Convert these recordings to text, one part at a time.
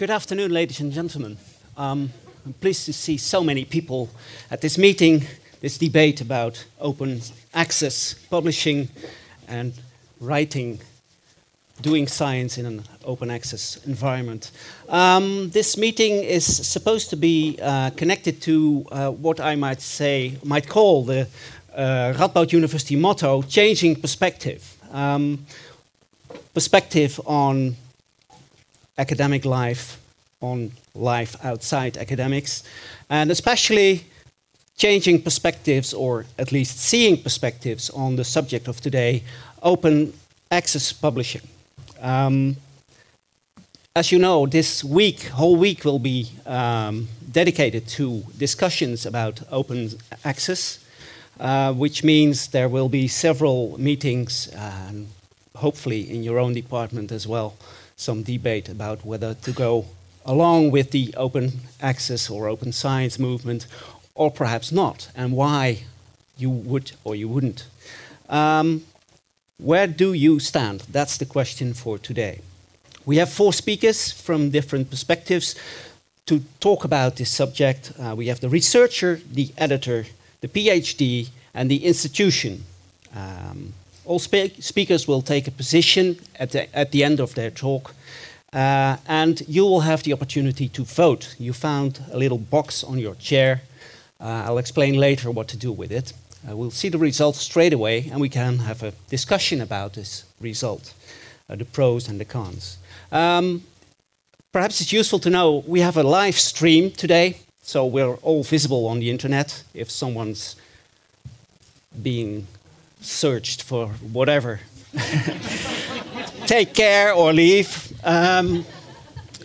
Good afternoon, ladies and gentlemen. Um, I'm pleased to see so many people at this meeting, this debate about open access, publishing, and writing, doing science in an open access environment. Um, this meeting is supposed to be uh, connected to uh, what I might say, might call the uh, Radboud University motto, changing perspective. Um, perspective on academic life, on life outside academics, and especially changing perspectives, or at least seeing perspectives, on the subject of today open access publishing. Um, as you know, this week, whole week, will be um, dedicated to discussions about open access, uh, which means there will be several meetings, um, hopefully in your own department as well, some debate about whether to go along with the open access or open science movement, or perhaps not, and why you would or you wouldn't. Um, where do you stand? That's the question for today. We have four speakers from different perspectives to talk about this subject. Uh, we have the researcher, the editor, the PhD, and the institution. Um, all spe speakers will take a position at the, at the end of their talk, uh, and you will have the opportunity to vote. You found a little box on your chair. Uh, I'll explain later what to do with it. Uh, we'll see the results straight away, and we can have a discussion about this result, uh, the pros and the cons. Um, perhaps it's useful to know we have a live stream today, so we're all visible on the internet. If someone's being searched for whatever. Take care or leave. Um,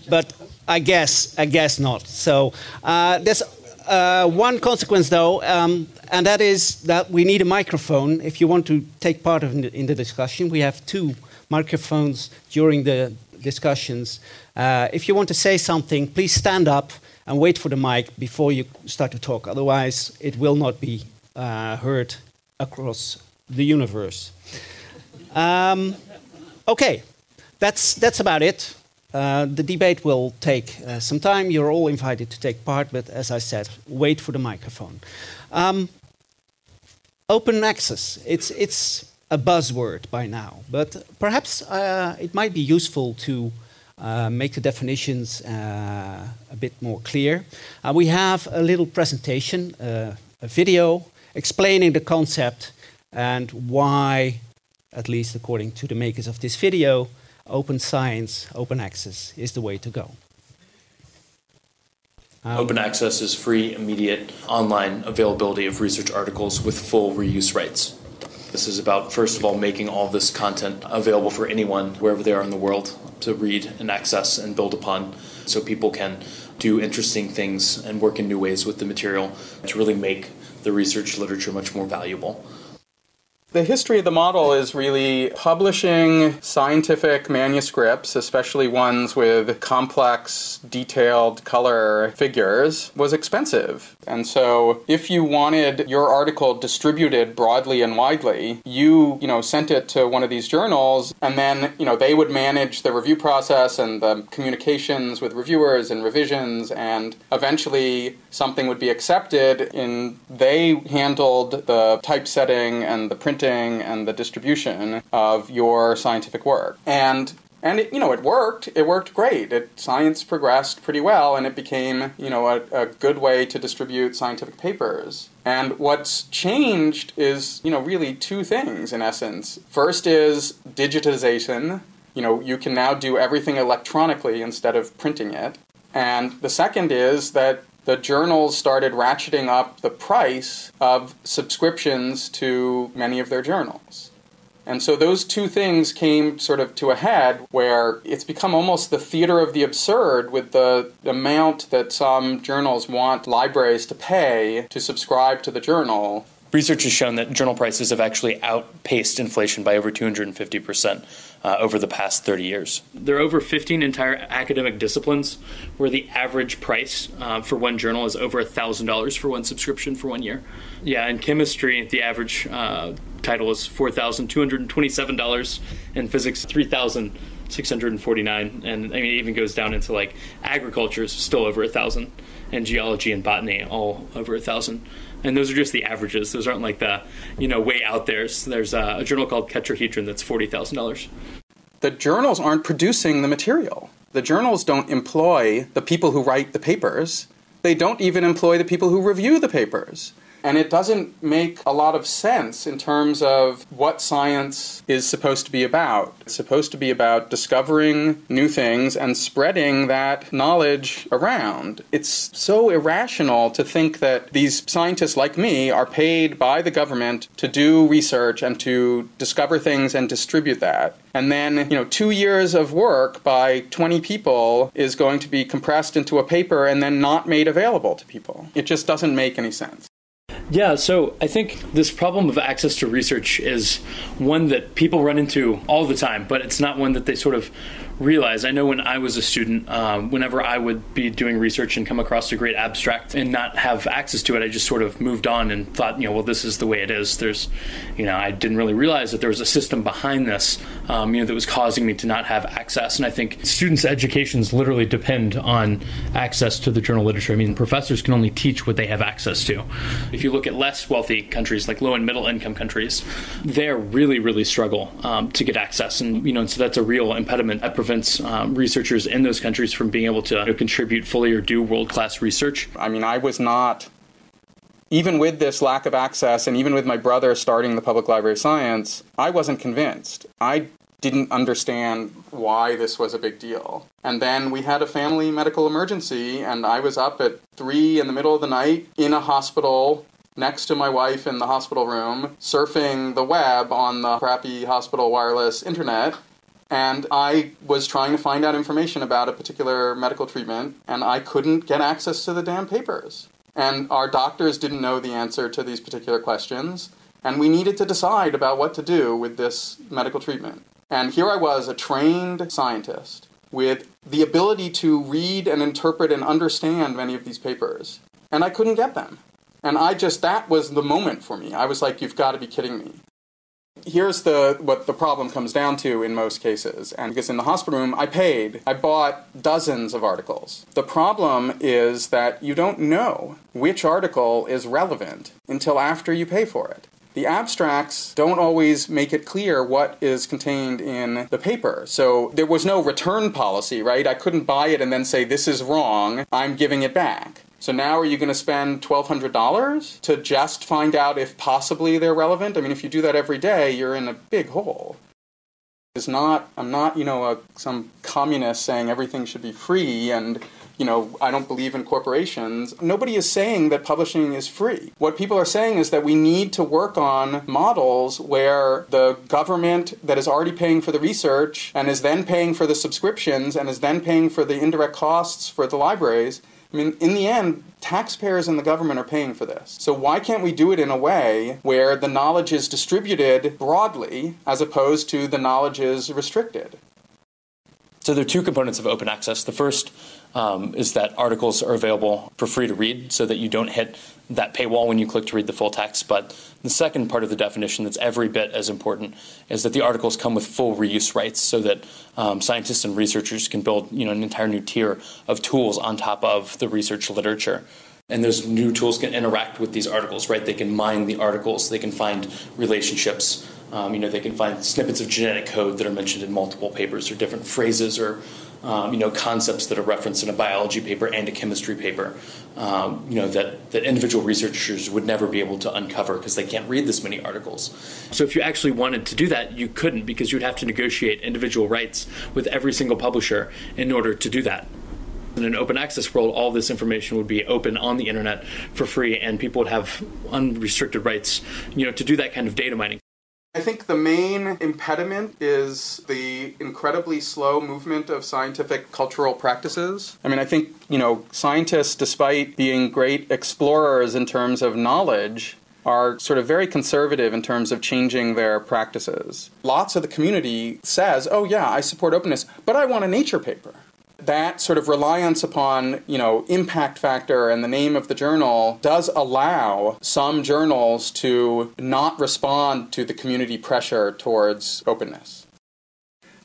but I guess I guess not. So uh, there's uh, one consequence though, um, and that is that we need a microphone if you want to take part in the, in the discussion. We have two microphones during the discussions. Uh, if you want to say something, please stand up and wait for the mic before you start to talk. Otherwise, it will not be uh, heard across the universe. Um, okay, that's, that's about it. Uh, the debate will take uh, some time. You're all invited to take part, but as I said, wait for the microphone. Um, open access, it's, it's a buzzword by now, but perhaps uh, it might be useful to uh, make the definitions uh, a bit more clear. Uh, we have a little presentation, a video explaining the concept and why, at least according to the makers of this video, open science, open access is the way to go. Um, open access is free, immediate, online availability of research articles with full reuse rights. This is about, first of all, making all this content available for anyone, wherever they are in the world, to read and access and build upon so people can do interesting things and work in new ways with the material to really make the research literature much more valuable. The history of the model is really publishing scientific manuscripts, especially ones with complex, detailed color figures, was expensive. And so if you wanted your article distributed broadly and widely, you, you know, sent it to one of these journals and then, you know, they would manage the review process and the communications with reviewers and revisions and eventually something would be accepted and they handled the typesetting and the printing and the distribution of your scientific work. And and it, you know it worked. It worked great. It, science progressed pretty well and it became you know a, a, good way to distribute scientific papers. And what's changed is you know really two things in essence. First is digitization. You know you can now do everything electronically instead of printing it. And the second is that the journals started ratcheting up the price of subscriptions to many of their journals. And so those two things came sort of to a head where it's become almost the theater of the absurd with the amount that some journals want libraries to pay to subscribe to the journal. Research has shown that journal prices have actually outpaced inflation by over 250 percent uh, over the past 30 years. There are over 15 entire academic disciplines where the average price uh, for one journal is over $1,000 for one subscription for one year. Yeah, in chemistry, the average uh, title is $4,227. In physics, 3649 and I mean, it even goes down into like agriculture is still over a thousand, and geology and botany all over a thousand. And those are just the averages. Those aren't like the, you know, way out there. So there's a, a journal called Tetrahedron that's forty thousand dollars. The journals aren't producing the material. The journals don't employ the people who write the papers. They don't even employ the people who review the papers. And it doesn't make a lot of sense in terms of what science is supposed to be about. It's supposed to be about discovering new things and spreading that knowledge around. It's so irrational to think that these scientists like me are paid by the government to do research and to discover things and distribute that. And then, you know, two years of work by 20 people is going to be compressed into a paper and then not made available to people. It just doesn't make any sense. Yeah, so I think this problem of access to research is one that people run into all the time, but it's not one that they sort of realize. I know when I was a student, um, whenever I would be doing research and come across a great abstract and not have access to it, I just sort of moved on and thought, you know, well, this is the way it is. There's, you know, I didn't really realize that there was a system behind this, um, you know, that was causing me to not have access. And I think students' educations literally depend on access to the journal literature. I mean, professors can only teach what they have access to. If you look at less wealthy countries, like low and middle income countries, they really, really struggle um, to get access. And, you know, and so that's a real impediment prevents um, researchers in those countries from being able to you know, contribute fully or do world class research. I mean, I was not, even with this lack of access, and even with my brother starting the Public Library of Science, I wasn't convinced. I didn't understand why this was a big deal. And then we had a family medical emergency, and I was up at three in the middle of the night in a hospital next to my wife in the hospital room, surfing the web on the crappy hospital wireless internet and I was trying to find out information about a particular medical treatment, and I couldn't get access to the damn papers. And our doctors didn't know the answer to these particular questions, and we needed to decide about what to do with this medical treatment. And here I was, a trained scientist with the ability to read and interpret and understand many of these papers, and I couldn't get them. And I just, that was the moment for me. I was like, you've got to be kidding me here's the what the problem comes down to in most cases and because in the hospital room i paid i bought dozens of articles the problem is that you don't know which article is relevant until after you pay for it the abstracts don't always make it clear what is contained in the paper. So there was no return policy, right? I couldn't buy it and then say, this is wrong, I'm giving it back. So now are you going to spend $1,200 to just find out if possibly they're relevant? I mean, if you do that every day, you're in a big hole. It's not, I'm not, you know, a, some communist saying everything should be free and, you know, I don't believe in corporations. Nobody is saying that publishing is free. What people are saying is that we need to work on models where the government that is already paying for the research and is then paying for the subscriptions and is then paying for the indirect costs for the libraries I mean, in the end, taxpayers and the government are paying for this. So why can't we do it in a way where the knowledge is distributed broadly as opposed to the knowledge is restricted? So there are two components of open access. The first um, is that articles are available for free to read so that you don't hit that paywall when you click to read the full text. But the second part of the definition that's every bit as important is that the articles come with full reuse rights so that um, scientists and researchers can build you know, an entire new tier of tools on top of the research literature. And those new tools can interact with these articles, right? They can mine the articles, they can find relationships um, you know, they can find snippets of genetic code that are mentioned in multiple papers, or different phrases, or um, you know, concepts that are referenced in a biology paper and a chemistry paper. Um, you know that that individual researchers would never be able to uncover because they can't read this many articles. So if you actually wanted to do that, you couldn't because you'd have to negotiate individual rights with every single publisher in order to do that. In an open access world, all this information would be open on the internet for free, and people would have unrestricted rights, you know, to do that kind of data mining. I think the main impediment is the incredibly slow movement of scientific cultural practices. I mean, I think, you know, scientists, despite being great explorers in terms of knowledge, are sort of very conservative in terms of changing their practices. Lots of the community says, oh, yeah, I support openness, but I want a nature paper that sort of reliance upon, you know, impact factor and the name of the journal does allow some journals to not respond to the community pressure towards openness.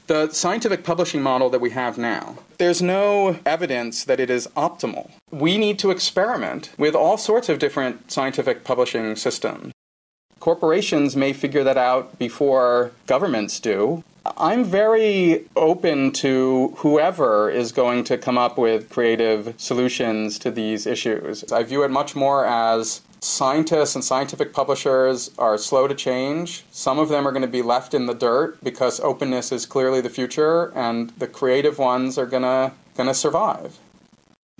The scientific publishing model that we have now, there's no evidence that it is optimal. We need to experiment with all sorts of different scientific publishing systems. Corporations may figure that out before governments do. I'm very open to whoever is going to come up with creative solutions to these issues. I view it much more as scientists and scientific publishers are slow to change. Some of them are going to be left in the dirt because openness is clearly the future, and the creative ones are going to going to survive.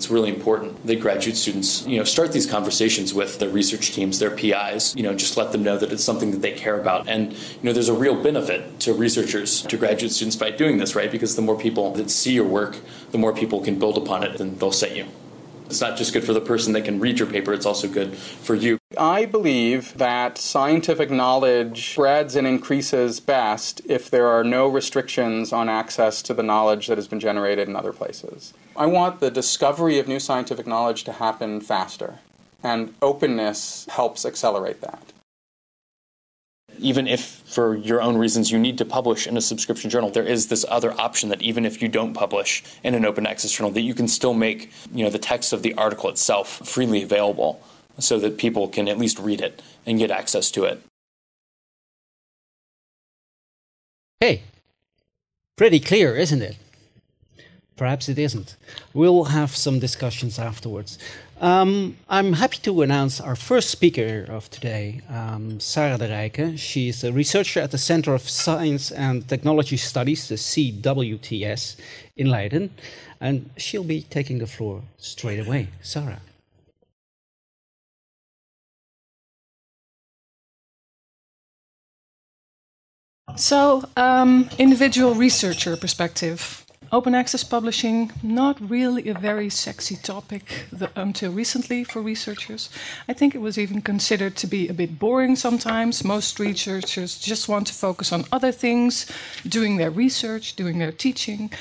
It's really important that graduate students, you know, start these conversations with their research teams, their PIs, you know, just let them know that it's something that they care about. And, you know, there's a real benefit to researchers, to graduate students by doing this, right? Because the more people that see your work, the more people can build upon it and they'll set you. It's not just good for the person that can read your paper, it's also good for you. I believe that scientific knowledge spreads and increases best if there are no restrictions on access to the knowledge that has been generated in other places. I want the discovery of new scientific knowledge to happen faster, and openness helps accelerate that. Even if, for your own reasons, you need to publish in a subscription journal, there is this other option that even if you don't publish in an open access journal, that you can still make you know, the text of the article itself freely available so that people can at least read it and get access to it. Hey, pretty clear, isn't it? Perhaps it isn't. We'll have some discussions afterwards. Um, I'm happy to announce our first speaker of today, um, Sarah de Rijcke. She is a researcher at the Center of Science and Technology Studies, the CWTS, in Leiden, and she'll be taking the floor straight away. Sarah. So, um, individual researcher perspective. Open access publishing, not really a very sexy topic the, until recently for researchers. I think it was even considered to be a bit boring sometimes. Most researchers just want to focus on other things, doing their research, doing their teaching.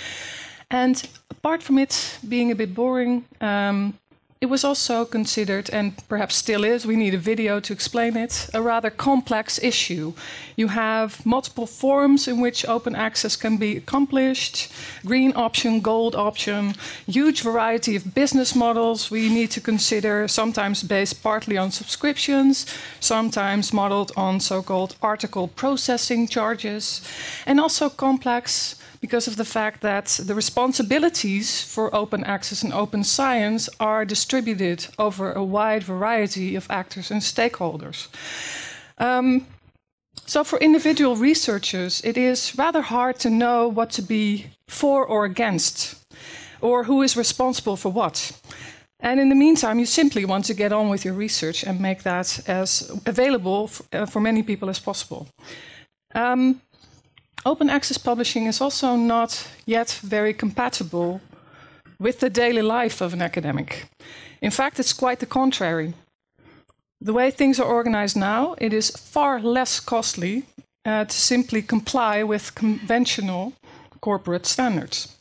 And apart from it being a bit boring, um, it was also considered, and perhaps still is, we need a video to explain it, a rather complex issue. You have multiple forms in which open access can be accomplished green option, gold option, huge variety of business models we need to consider, sometimes based partly on subscriptions, sometimes modeled on so called article processing charges, and also complex because of the fact that the responsibilities for open access and open science are distributed over a wide variety of actors and stakeholders. Um, so, for individual researchers, it is rather hard to know what to be for or against, or who is responsible for what. And in the meantime, you simply want to get on with your research and make that as available for, uh, for many people as possible. Um, open access publishing is also not yet very compatible with the daily life of an academic. In fact, it's quite the contrary. The way things are organized now, it is far less costly uh, to simply comply with conventional corporate standards.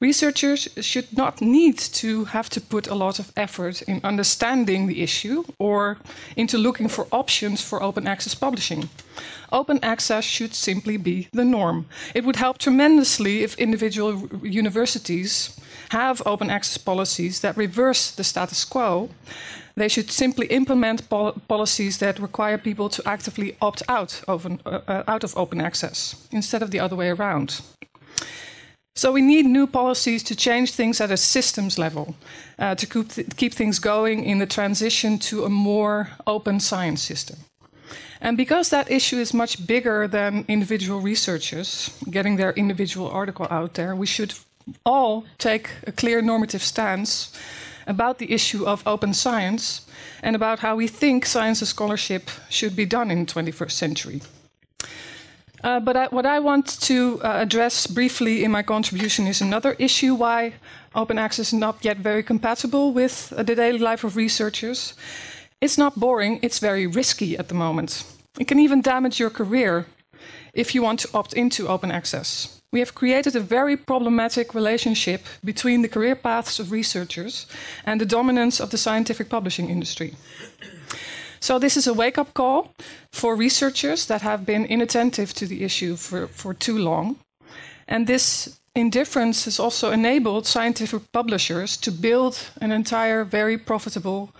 Researchers should not need to have to put a lot of effort in understanding the issue or into looking for options for open access publishing. Open access should simply be the norm. It would help tremendously if individual universities have open access policies that reverse the status quo. They should simply implement pol policies that require people to actively opt out of, an, uh, uh out of open access instead of the other way around. So we need new policies to change things at a systems level, uh, to keep, th keep things going in the transition to a more open science system. And because that issue is much bigger than individual researchers getting their individual article out there, we should all take a clear normative stance about the issue of open science and about how we think science and scholarship should be done in the 21st century. Uh, but I, what I want to uh, address briefly in my contribution is another issue why open access is not yet very compatible with uh, the daily life of researchers. It's not boring, it's very risky at the moment. It can even damage your career if you want to opt into open access. We have created a very problematic relationship between the career paths of researchers and the dominance of the scientific publishing industry. So, this is a wake up call for researchers that have been inattentive to the issue for, for too long. And this indifference has also enabled scientific publishers to build an entire very profitable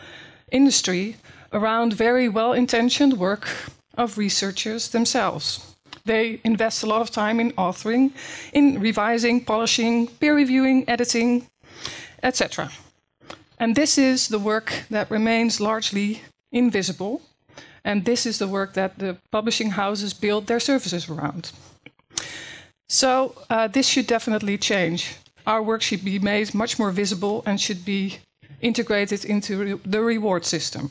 industry around very well intentioned work of researchers themselves. They invest a lot of time in authoring, in revising, polishing, peer reviewing, editing, etc. And this is the work that remains largely invisible, and this is the work that the publishing houses build their services around. So, uh, this should definitely change. Our work should be made much more visible and should be integrated into re the reward system.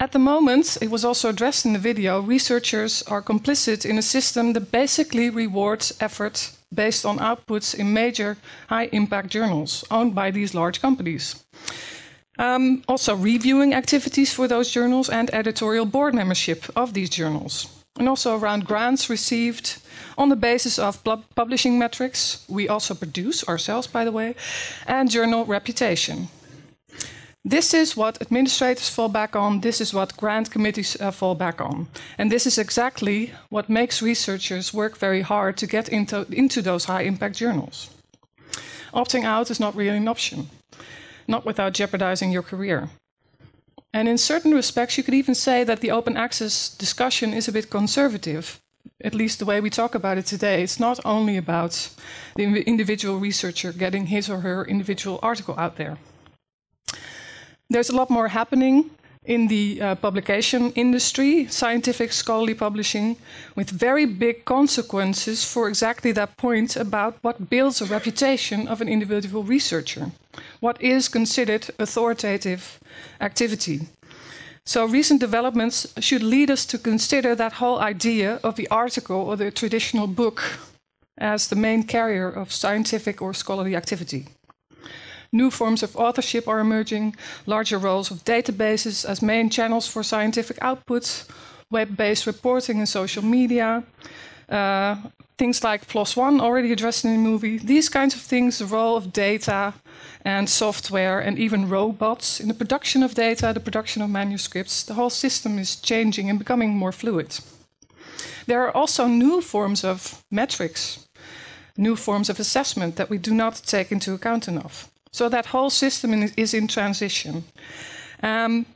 At the moment, it was also addressed in the video, researchers are complicit in a system that basically rewards effort based on outputs in major high impact journals owned by these large companies. Um, also, reviewing activities for those journals and editorial board membership of these journals. And also around grants received on the basis of publishing metrics, we also produce ourselves, by the way, and journal reputation. This is what administrators fall back on, this is what grant committees uh, fall back on. And this is exactly what makes researchers work very hard to get into, into those high impact journals. Opting out is not really an option, not without jeopardizing your career. And in certain respects, you could even say that the open access discussion is a bit conservative, at least the way we talk about it today. It's not only about the individual researcher getting his or her individual article out there. There's a lot more happening in the uh, publication industry, scientific scholarly publishing, with very big consequences for exactly that point about what builds a reputation of an individual researcher, what is considered authoritative activity. So, recent developments should lead us to consider that whole idea of the article or the traditional book as the main carrier of scientific or scholarly activity. New forms of authorship are emerging, larger roles of databases as main channels for scientific outputs, web based reporting and social media. Uh, things like PLOS ONE, already addressed in the movie, these kinds of things, the role of data and software and even robots in the production of data, the production of manuscripts, the whole system is changing and becoming more fluid. There are also new forms of metrics, new forms of assessment that we do not take into account enough. So that whole system is in transition. Um,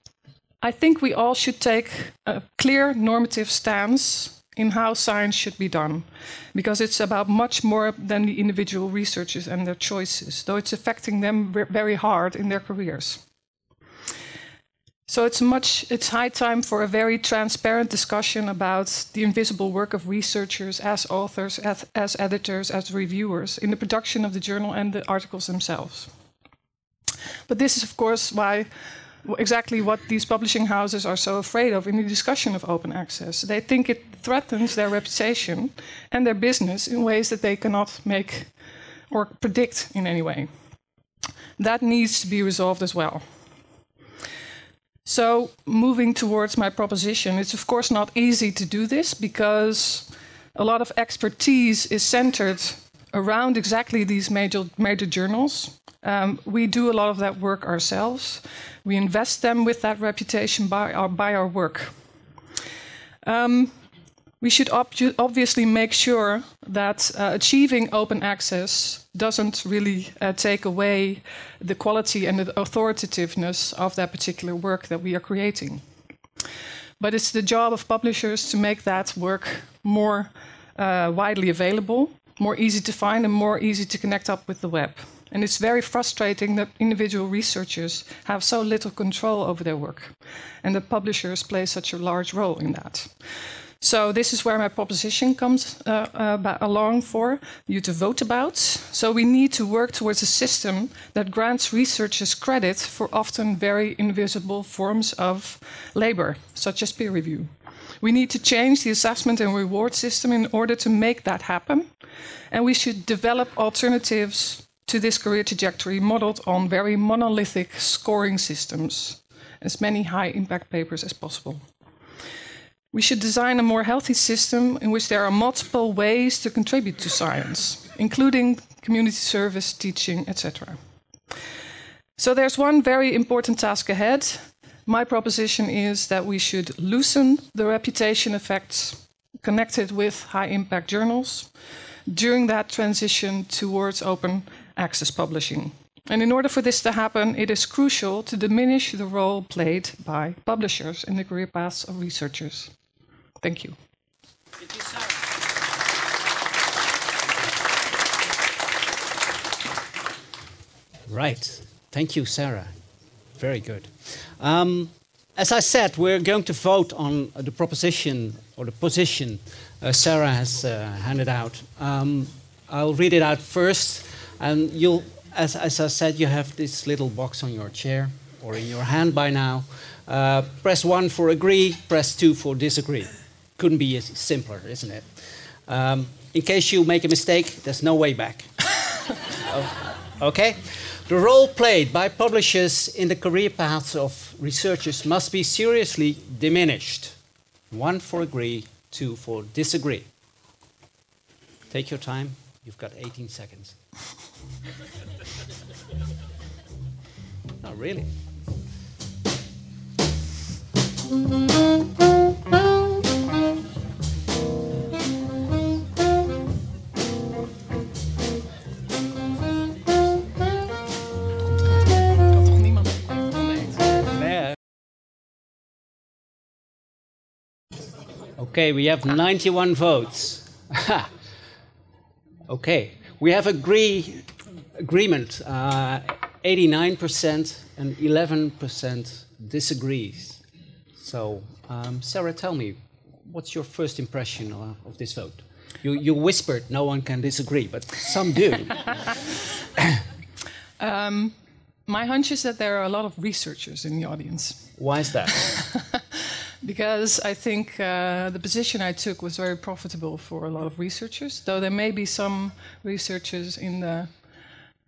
I think we all should take a clear normative stance in how science should be done, because it's about much more than the individual researchers and their choices, though it's affecting them very hard in their careers. So it's much it's high time for a very transparent discussion about the invisible work of researchers as authors, as, as editors, as reviewers in the production of the journal and the articles themselves. But this is, of course, why exactly what these publishing houses are so afraid of in the discussion of open access. They think it threatens their reputation and their business in ways that they cannot make or predict in any way. That needs to be resolved as well. So, moving towards my proposition, it's of course not easy to do this because a lot of expertise is centered around exactly these major, major journals. Um, we do a lot of that work ourselves. We invest them with that reputation by our, by our work. Um, we should ob obviously make sure that uh, achieving open access doesn't really uh, take away the quality and the authoritativeness of that particular work that we are creating. But it's the job of publishers to make that work more uh, widely available, more easy to find, and more easy to connect up with the web. And it's very frustrating that individual researchers have so little control over their work, and that publishers play such a large role in that. So this is where my proposition comes uh, uh, along for you to vote about. So we need to work towards a system that grants researchers credit for often very invisible forms of labor, such as peer review. We need to change the assessment and reward system in order to make that happen. And we should develop alternatives to this career trajectory modeled on very monolithic scoring systems, as many high impact papers as possible. We should design a more healthy system in which there are multiple ways to contribute to science, including community service, teaching, etc. So there's one very important task ahead. My proposition is that we should loosen the reputation effects connected with high impact journals during that transition towards open access publishing. And in order for this to happen, it is crucial to diminish the role played by publishers in the career paths of researchers. Thank you. Thank you, Sarah. Right. Thank you, Sarah. Very good. Um, as I said, we're going to vote on the proposition or the position Sarah has uh, handed out. Um, I'll read it out first, and you'll, as, as I said, you have this little box on your chair or in your hand by now. Uh, press one for agree, press two for disagree. Couldn't be simpler, isn't it? Um, in case you make a mistake, there's no way back. oh, okay? The role played by publishers in the career paths of researchers must be seriously diminished. One for agree, two for disagree. Take your time, you've got 18 seconds. Not really. Okay, we have 91 votes. okay, we have agree, agreement. Uh, 89% and 11% disagrees. So, um, Sarah, tell me, what's your first impression of, of this vote? You, you, whispered no one can disagree, but some do. um, my hunch is that there are a lot of researchers in the audience. Why is that? Because I think uh, the position I took was very profitable for a lot of researchers, though there may be some researchers in the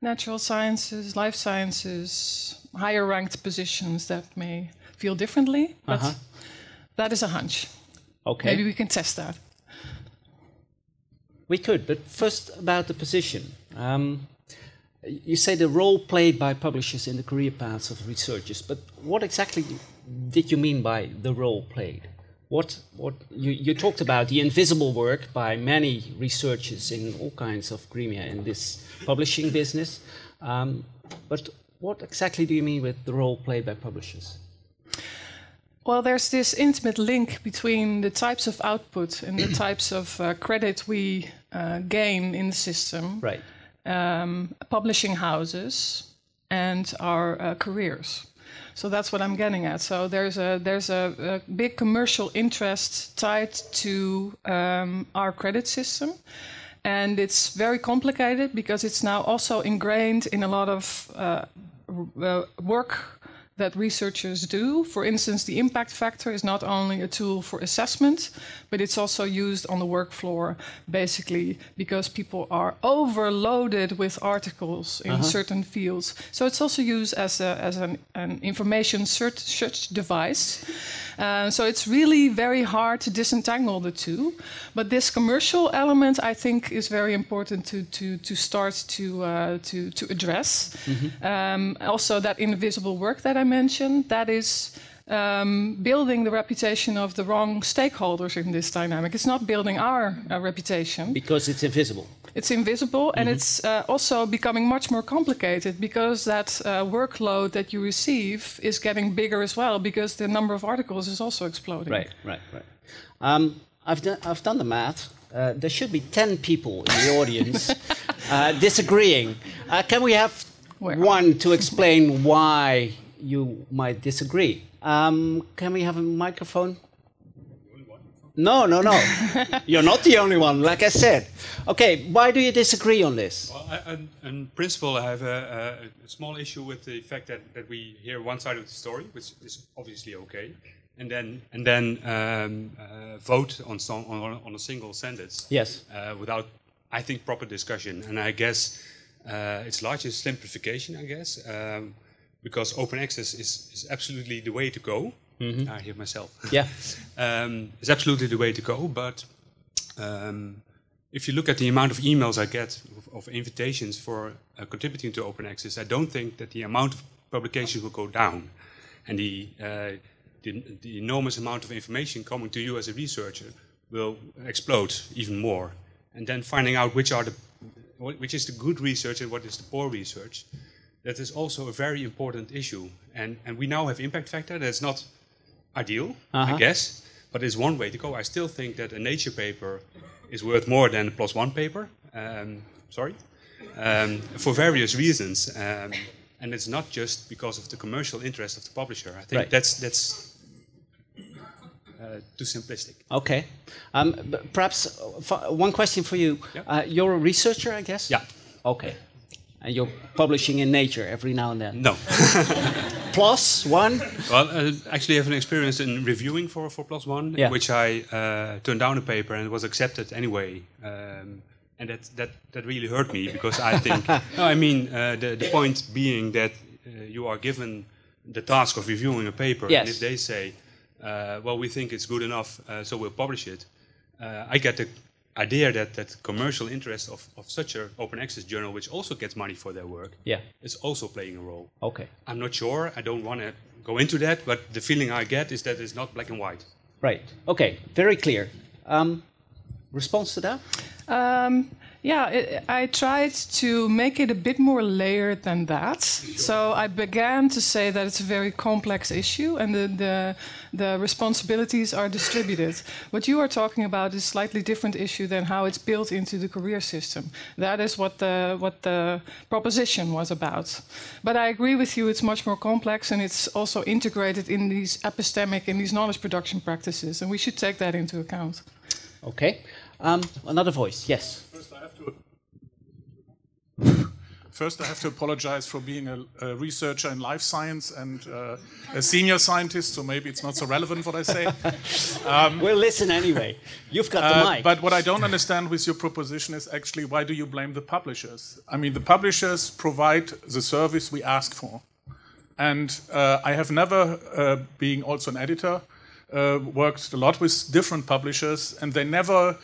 natural sciences, life sciences, higher ranked positions that may feel differently, but uh-huh. that is a hunch. Okay. Maybe we can test that. We could, but first about the position. Um, you say the role played by publishers in the career paths of researchers, but what exactly did you mean by the role played? What, what you, you talked about the invisible work by many researchers in all kinds of gremia in this publishing business, um, but what exactly do you mean with the role played by publishers? Well, there's this intimate link between the types of output and the types of uh, credit we uh, gain in the system. Right. Um, publishing houses and our uh, careers. So that's what I'm getting at. So there's a there's a, a big commercial interest tied to um, our credit system, and it's very complicated because it's now also ingrained in a lot of uh, uh, work that researchers do. For instance, the impact factor is not only a tool for assessment, but it's also used on the work floor, basically because people are overloaded with articles in uh-huh. certain fields. So it's also used as, a, as an, an information search, search device. Uh, so it's really very hard to disentangle the two. But this commercial element, I think, is very important to, to, to start to, uh, to, to address. Mm-hmm. Um, also, that invisible work that I mentioned, that is um, building the reputation of the wrong stakeholders in this dynamic. It's not building our uh, reputation. Because it's invisible. It's invisible mm-hmm. and it's uh, also becoming much more complicated because that uh, workload that you receive is getting bigger as well because the number of articles is also exploding. Right, right, right. Um, I've, done, I've done the math. Uh, there should be 10 people in the audience uh, disagreeing. Uh, can we have Where? one to explain why you might disagree? Um, can we have a microphone? No, no, no. You're not the only one, like I said. Okay, why do you disagree on this? Well, I, in principle, I have a, a, small issue with the fact that, that we hear one side of the story, which is obviously okay, and then and then um, uh, vote on, some, on, on a single sentence. Yes. Uh, without, I think, proper discussion. And I guess uh, it's largely simplification. I guess. Um, because open access is, is absolutely the way to go. Mm-hmm. I hear myself. Yeah, um, it's absolutely the way to go. But um, if you look at the amount of emails I get of, of invitations for uh, contributing to open access, I don't think that the amount of publications will go down, and the, uh, the, the enormous amount of information coming to you as a researcher will explode even more. And then finding out which are the which is the good research and what is the poor research, that is also a very important issue. And and we now have impact factor that's not ideal, Uh-huh. I guess, but it's one way to go. I still think that a Nature paper is worth more than a One paper. Um, sorry, um, for various reasons, um, and it's not just because of the commercial interest of the publisher. I think Right. that's that's uh, too simplistic. Okay. Um, perhaps uh, f- one question for you. Yeah. Uh, you're a researcher, I guess? Yeah. Okay. And you're publishing in Nature every now and then. No. PLOS ONE? Well, uh, actually, I have an experience in reviewing for, for PLOS ONE, Yeah. which I uh, turned down a paper and it was accepted anyway. Um, and that, that, that really hurt me because I think, no, I mean, uh, the, the point being that uh, you are given the task of reviewing a paper, Yes. and if they say, uh, well, we think it's good enough, uh, so we'll publish it, uh, I get the idea that, that commercial interest of, of such an open access journal, which also gets money for their work, Yeah. is also playing a role. Okay. I'm not sure. I don't want to go into that, but the feeling I get is that it's not black and white. Right. Okay. Very clear. Um, response to that? Um, yeah, it, I tried to make it a bit more layered than that. So I began to say that it's a very complex issue and the, the, the responsibilities are distributed. What you are talking about is a slightly different issue than how it's built into the career system. That is what the, what the proposition was about. But I agree with you, it's much more complex and it's also integrated in these epistemic in these knowledge production practices, and we should take that into account. Okay. Um, another voice. Yes. First, I have to. First, I have to apologize for being a, a researcher in life science and uh, a senior scientist, so maybe it's not so relevant what I say. We'll listen anyway. You've got the Uh, mic. but what I don't understand with your proposition is actually why do you blame the publishers? I mean, the publishers provide the service we ask for. And uh, I have never, uh, being also an editor, uh, worked a lot with different publishers, and they never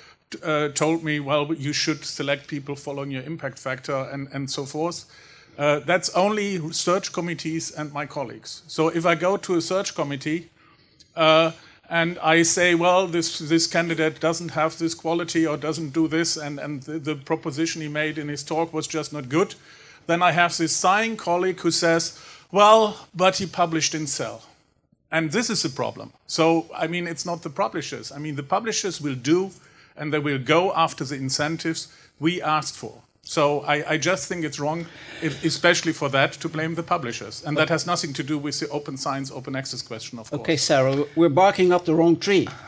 uh, told me, well, you should select people following your impact factor and, and so forth. Uh, that's only search committees and my colleagues. So if I go to a search committee, uh, and I say, well, this this candidate doesn't have this quality or doesn't do this, and and the, the proposition he made in his talk was just not good, then I have this sighing colleague who says, well, but he published in Cell. And this is a problem. So, I mean, it's not the publishers. I mean, the publishers will do and they will go after the incentives we asked for. So, I, I just think it's wrong, if, especially for that, to blame the publishers. And that has nothing to do with the open science, open access question, of course. okay, Sarah, we're barking up the wrong tree.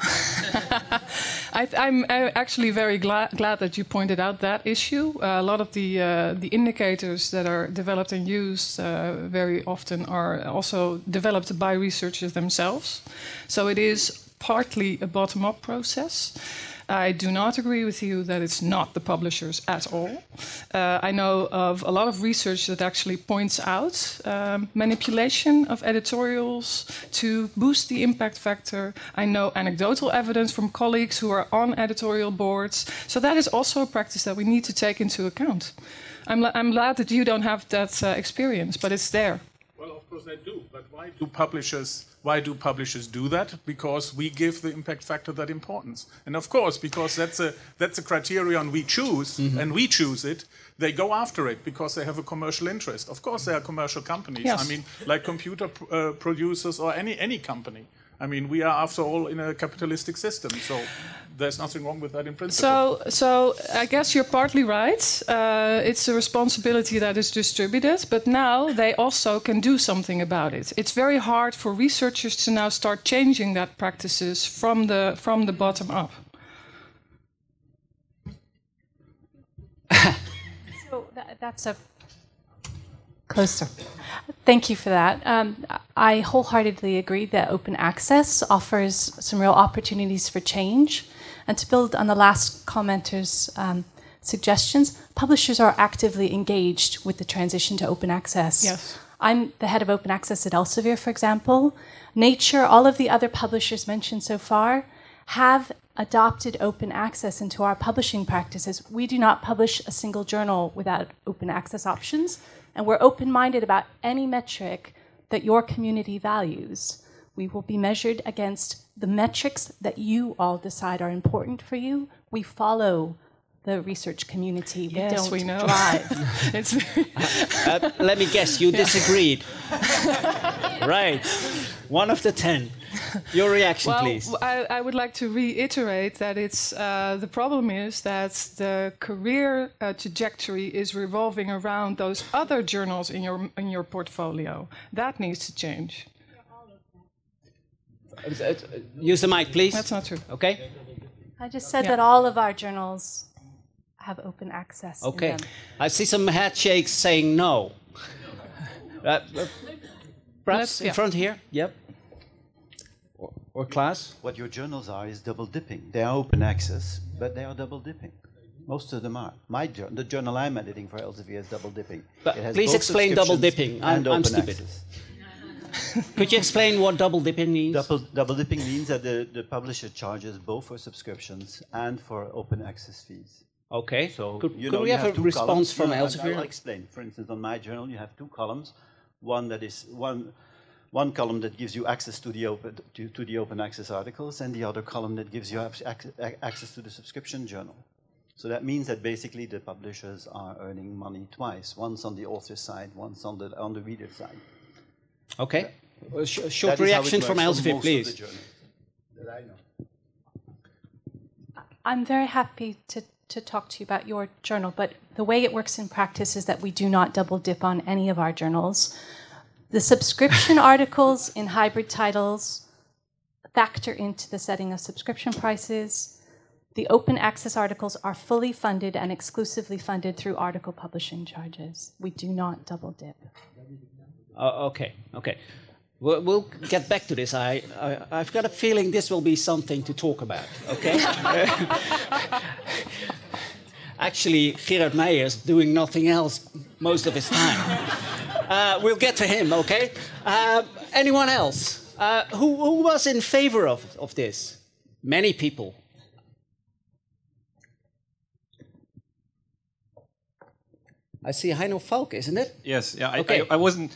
I, I'm uh, actually very glad, glad that you pointed out that issue. Uh, a lot of the uh, the indicators that are developed and used uh, very often are also developed by researchers themselves. So it is partly a bottom-up process. I do not agree with you that it's not the publishers at all. Uh, I know of a lot of research that actually points out um, manipulation of editorials to boost the impact factor. I know anecdotal evidence from colleagues who are on editorial boards. So that is also a practice that we need to take into account. I'm, I'm glad that you don't have that uh, experience, but it's there. Well, of course they do, but why do publishers why do publishers do that? Because we give the impact factor that importance, and of course, because that's a that's a criterion we choose, and we choose it. They go after it because they have a commercial interest. Of course, they are commercial companies. Yes. I mean, like computer pr- uh, producers or any any company. I mean, we are after all in a capitalistic system, so there's nothing wrong with that in principle. So, so I guess you're partly right. Uh, it's a responsibility that is distributed, but now they also can do something about it. It's very hard for researchers to now start changing that practices from the from the bottom up. So that, that's a closer. Thank you for that. Um, I wholeheartedly agree that open access offers some real opportunities for change. And to build on the last commenter's um, suggestions, publishers are actively engaged with the transition to open access. Yes. I'm the head of open access at Elsevier, for example. Nature, all of the other publishers mentioned so far, have adopted open access into our publishing practices. We do not publish a single journal without open access options, and we're open minded about any metric that your community values. We will be measured against the metrics that you all decide are important for you. We follow the research community. We Yes, don't we know. drive. it's very, Uh, let me guess, you disagreed. right. One of the ten. Your reaction, well, please. w- I, I would like to reiterate that it's uh, the problem is that the career uh, trajectory is revolving around those other journals in your in your portfolio. That needs to change. Use the mic, please. That's not true. Okay. I just said Yeah. that all of our journals have open access. in Okay. them. I see some head shakes saying no. Uh, uh, perhaps Let's- in yeah. front here. Yep. Or, or class. What your journals are is double dipping. They are open access, but they are double dipping. Most of them are. My jour- the journal I'm editing for Elsevier is double dipping. But It has please explain double dipping. I'm- and I'm open stupid. access. Could you explain what double dipping means? Double, double dipping means that the, the publisher charges both for subscriptions and for open access fees. Okay. So could, you could know, we you have, a two response columns. from no, Elsevier? I'll explain. For instance, on my journal, you have two columns. One that is one one column that gives you access to the open to, to the open access articles, and the other column that gives you ac- ac- access to the subscription journal. So that means that basically the publishers are earning money twice: once on the author side, once on the on the reader side. Okay. A sh- short That is reaction from Elsevier, most of please. the that I know. I'm very happy to, to talk to you about your journal, but the way it works in practice is that we do not double dip on any of our journals. The subscription articles in hybrid titles factor into the setting of subscription prices. The open access articles are fully funded and exclusively funded through article publishing charges. We do not double dip. Uh, okay, okay. We'll, we'll get back to this. I, I, I've got a feeling this will be something to talk about, okay? Actually, Gerard is doing nothing else most of his time. Uh, we'll get to him, okay? Uh, anyone else? Uh, who, who was in favor of, of this? Many people. I see Heino Falcke, isn't it? Yes, yeah. I, Okay. I, I wasn't.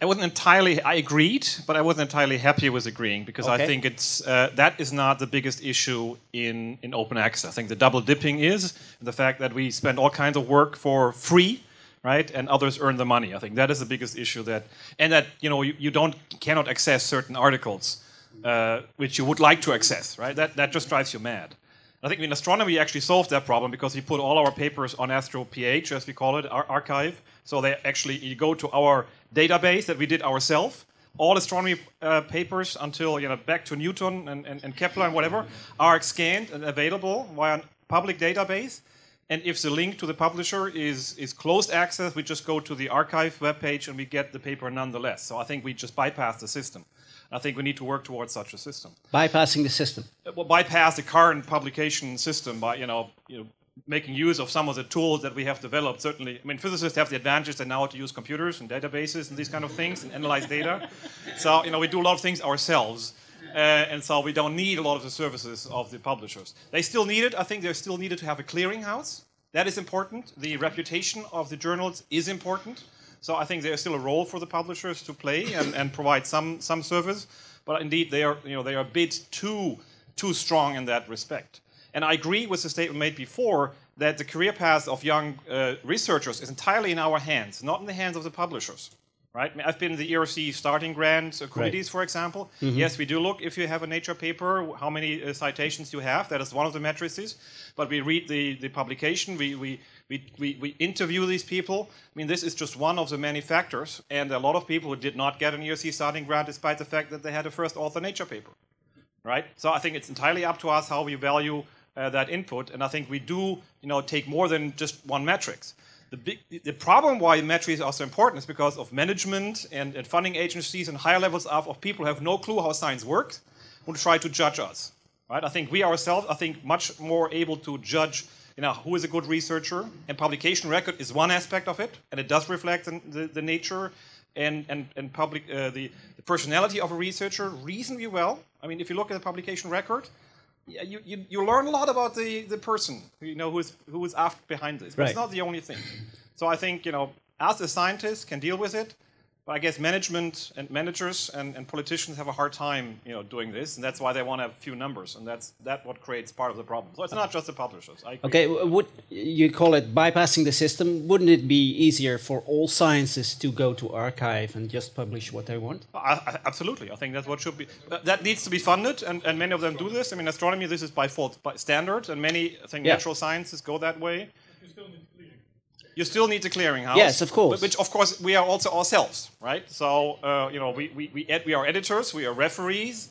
I wasn't entirely. I agreed, but I wasn't entirely happy with agreeing because Okay. I think it's uh, that is not the biggest issue in in open access. I think the double dipping is the fact that we spend all kinds of work for free, right, and others earn the money. I think that is the biggest issue. That and that you know you, you don't cannot access certain articles uh, which you would like to access, right? That that just drives you mad. I think in astronomy we actually solved that problem because we put all our papers on AstroPH, as we call it, our arXiv. So they actually you go to our database that we did ourselves. All astronomy uh, papers until you know back to Newton and, and, and Kepler and whatever are scanned and available via a public database. And if the link to the publisher is, is closed access, we just go to the arXiv webpage and we get the paper nonetheless. So I think we just bypass the system. I think we need to work towards such a system Bypassing the system. well, bypass the current publication system by you know, you know making use of some of the tools that we have developed. Certainly, I mean, physicists have the advantage that now to use computers and databases and these kind of things and analyze data. so you know, we do a lot of things ourselves. Uh, and so we don't need a lot of the services of the publishers. They still need it. I think they're still needed to have a clearinghouse. That is important. The reputation of the journals is important. So I think there's still a role for the publishers to play and, and provide some some service. But indeed, they are you know they are a bit too too strong in that respect. And I agree with the statement made before that the career path of young uh, researchers is entirely in our hands, not in the hands of the publishers. Right? I I've been in the ERC starting grant uh, committees, for example. Yes, we do look if you have a Nature paper, how many uh, citations you have. That is one of the matrices. But we read the, the publication, we, we, we, we, we interview these people. I mean, this is just one of the many factors. And a lot of people who did not get an ERC starting grant despite the fact that they had a first author Nature paper right? So I think it's entirely up to us how we value uh, that input, and I think we do, you know, take more than just one metrics. The big, the problem why metrics are so important is because of management and, and funding agencies and higher levels of, of people who have no clue how science works, who try to judge us, right? I think we ourselves, I think, much more able to judge, you know, who is a good researcher, and publication record is one aspect of it, and it does reflect the, the, the nature and, and, and public, uh, the, the personality of a researcher reasonably well. I mean, if you look at the publication record, yeah, you, you, you learn a lot about the, the person, you know, who is, who is after behind this. But it's not the only thing. So I think, you know, as scientists can deal with it. But I guess management and managers and, and politicians have a hard time, you know, doing this, and that's why they want to have few numbers, and that's that what creates part of the problem. So it's not just the publishers. I. Okay, would you call it bypassing the system? Wouldn't it be easier for all sciences to go to arXiv and just publish what they want? I, I, absolutely, I think that's what should be. That, that needs to be funded, and, and many of them do this. I mean, astronomy, this is by fault by standard, and many I think Yeah. natural sciences go that way. You still need the clearinghouse. Yes, of course. Which, of course, we are also ourselves, right? So, uh, you know, we, we, we, ed- we are editors, we are referees,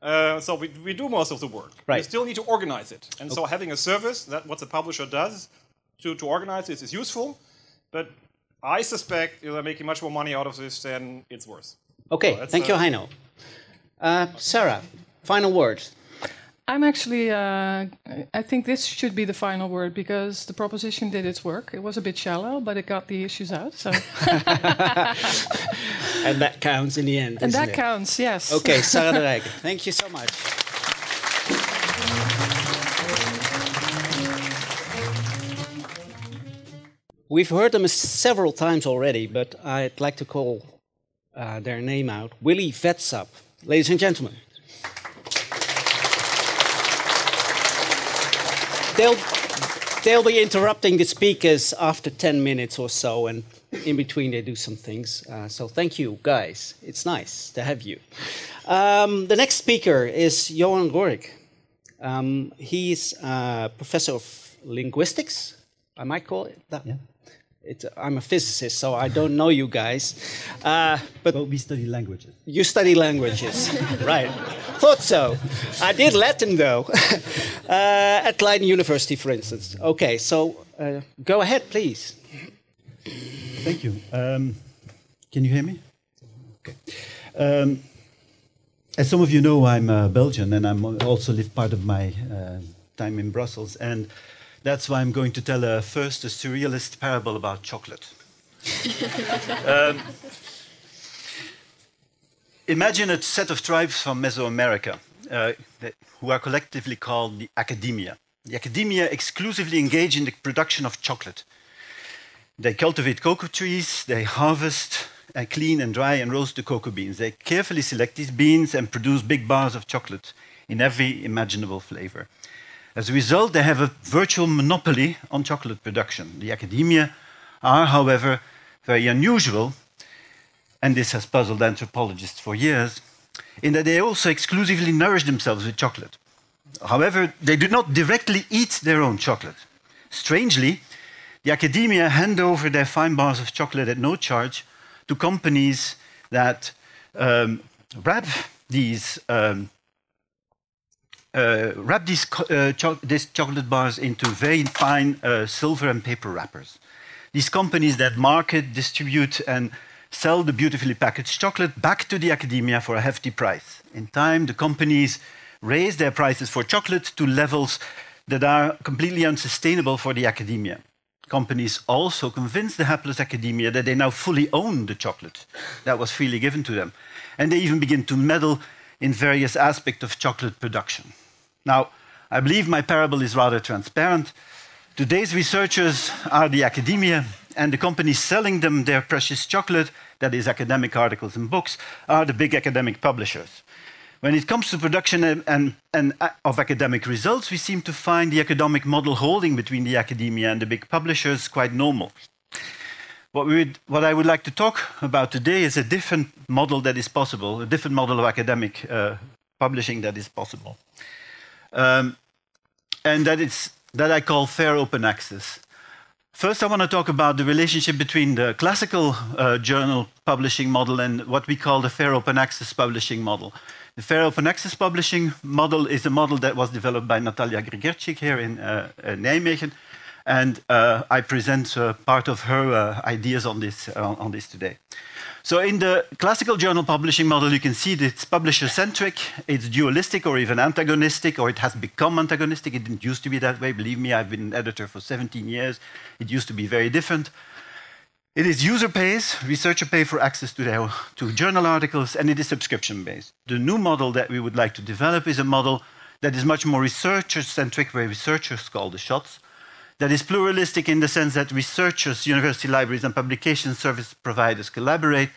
uh, so we, we do most of the work. You Right. still need to organize it. And so having a service, that what the publisher does to, to organize this is useful, but I suspect you they're making much more money out of this than it's worth. Okay, that's, thank you, uh, Heino. Uh, Sarah, final word. I'm actually, uh, I think this should be the final word because the proposition did its work. It was a bit shallow, but it got the issues out. So, And that counts in the end. and that it? counts, yes. Okay, Sarah de Rijcke, thank you so much. We've heard them several times already, but I'd like to call uh, their name out. Willy Vetsap, ladies and gentlemen. They'll, they'll be interrupting the speakers after 10 minutes or so, and in between they do some things. Uh, so thank you, guys. It's nice to have you. Um, the next speaker is Johan Rooryck. Um, he's a professor of linguistics, I might call it that. Yeah. It, I'm a physicist, so I don't know you guys. Uh, but But we study languages. you study languages, right? Thought so. I did Latin though, uh, at Leiden University, for instance. Okay, so uh, go ahead, please. Thank you. Um, can you hear me? Okay. Um, as some of you know, I'm uh, Belgian, and I'm also live part of my uh, time in Brussels, and that's why I'm going to tell uh, first a surrealist parable about chocolate. um, imagine a set of tribes from Mesoamerica uh, that, who are collectively called the academia. The academia exclusively engage in the production of chocolate. They cultivate cocoa trees, they harvest and clean and dry and roast the cocoa beans. They carefully select these beans and produce big bars of chocolate in every imaginable flavor. As a result, they have a virtual monopoly on chocolate production. The academia are, however, very unusual, and this has puzzled anthropologists for years, in that they also exclusively nourish themselves with chocolate. However, they do not directly eat their own chocolate. Strangely, the academia hand over their fine bars of chocolate at no charge to companies that um, wrap these um, uh, wrap these, uh, cho- these chocolate bars into very fine uh, silver and paper wrappers. These companies that market, distribute, and sell the beautifully packaged chocolate back to the academia for a hefty price. In time, the companies raise their prices for chocolate to levels that are completely unsustainable for the academia. Companies also convince the hapless academia that they now fully own the chocolate that was freely given to them. And they even begin to meddle in various aspects of chocolate production. Now, I believe my parable is rather transparent. Today's researchers are the academia, and the companies selling them their precious chocolate, that is, academic articles and books, are the big academic publishers. When it comes to production and, and, and of academic results, we seem to find the economic model holding between the academia and the big publishers quite normal. What, would, what I would like to talk about today is a different model that is possible, a different model of academic uh, publishing that is possible. Um, and it's that I call fair open access. First, I want to talk about the relationship between the classical uh, journal publishing model and what we call the fair open access publishing model. The fair open access publishing model is a model that was developed by Natalia Grygierczyk here in uh, uh, Nijmegen, and uh, I present uh, part of her uh, ideas on this, uh, on this today. So in the classical journal publishing model, you can see that it's publisher-centric, it's dualistic or even antagonistic, or it has become antagonistic. It didn't used to be that way. Believe me, I've been an editor for 17 years. It used to be very different. It is user pays, researcher pay for access to, their, to journal articles, and it is subscription based. The new model that we would like to develop is a model that is much more researcher centric, where researchers call the shots, that is pluralistic in the sense that researchers, university libraries, and publication service providers collaborate,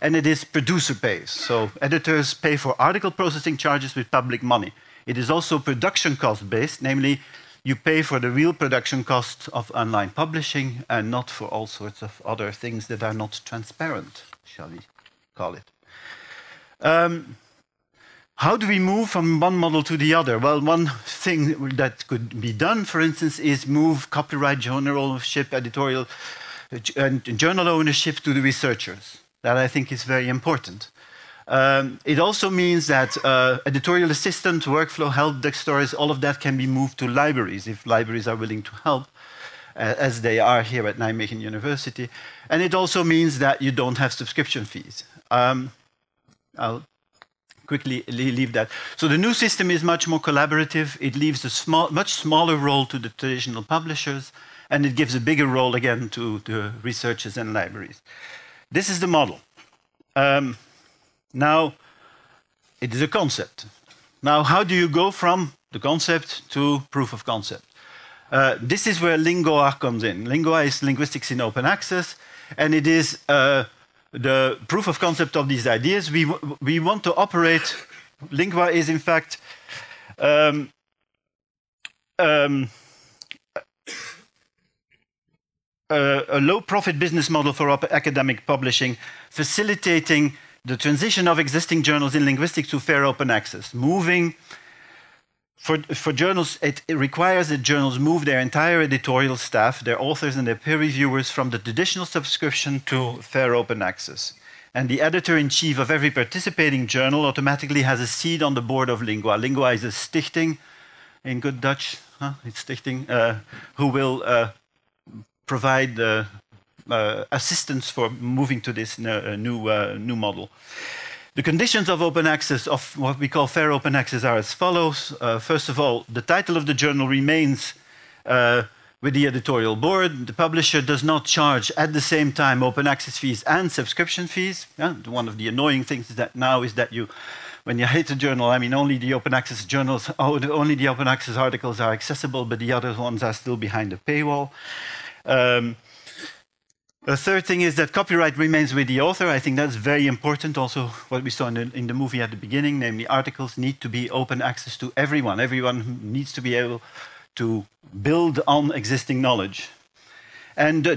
and it is producer based. So editors pay for article processing charges with public money. It is also production cost based, namely, you pay for the real production cost of online publishing and not for all sorts of other things that are not transparent, shall we call it. Um, how do we move from one model to the other? Well, one thing that could be done, for instance, is move copyright, journal ownership, editorial, and journal ownership to the researchers. That I think is very important. Um, it also means that uh, editorial assistant, workflow, help desk stories, all of that can be moved to libraries if libraries are willing to help, uh, as they are here at Nijmegen University. And it also means that you don't have subscription fees. Um, I'll quickly leave that. So the new system is much more collaborative. It leaves a small, much smaller role to the traditional publishers, and it gives a bigger role again to the researchers and libraries. This is the model. Um, now, it is a concept. Now, how do you go from the concept to proof of concept? Uh, this is where LingOA comes in. LingOA is linguistics in open access, and it is uh, the proof of concept of these ideas. We, we want to operate, LingOA is in fact um, um, a, a low profit business model for academic publishing, facilitating the transition of existing journals in linguistics to fair open access, moving for, for journals, it, it, requires that journals move their entire editorial staff, their authors, and their peer reviewers from the traditional subscription to fair open access. And the editor in chief of every participating journal automatically has a seat on the board of LingOA. LingOA is a stichting, in good Dutch, huh? it's stichting, uh, who will uh, provide uh, assistance for moving to this uh, new, uh, new model. The conditions of open access, of what we call fair open access, are as follows. Uh, first of all, the title of the journal remains uh, with the editorial board. The publisher does not charge at the same time open access fees and subscription fees. Yeah? One of the annoying things that now is that you, when you hit a journal, I mean, only the open access journals, oh, only the open access articles are accessible, but the other ones are still behind the paywall. Um, the third thing is that copyright remains with the author. I think that's very important. Also, what we saw in the, in the, movie at the beginning, namely, articles need to be open access to everyone. Everyone needs to be able to build on existing knowledge. And, uh,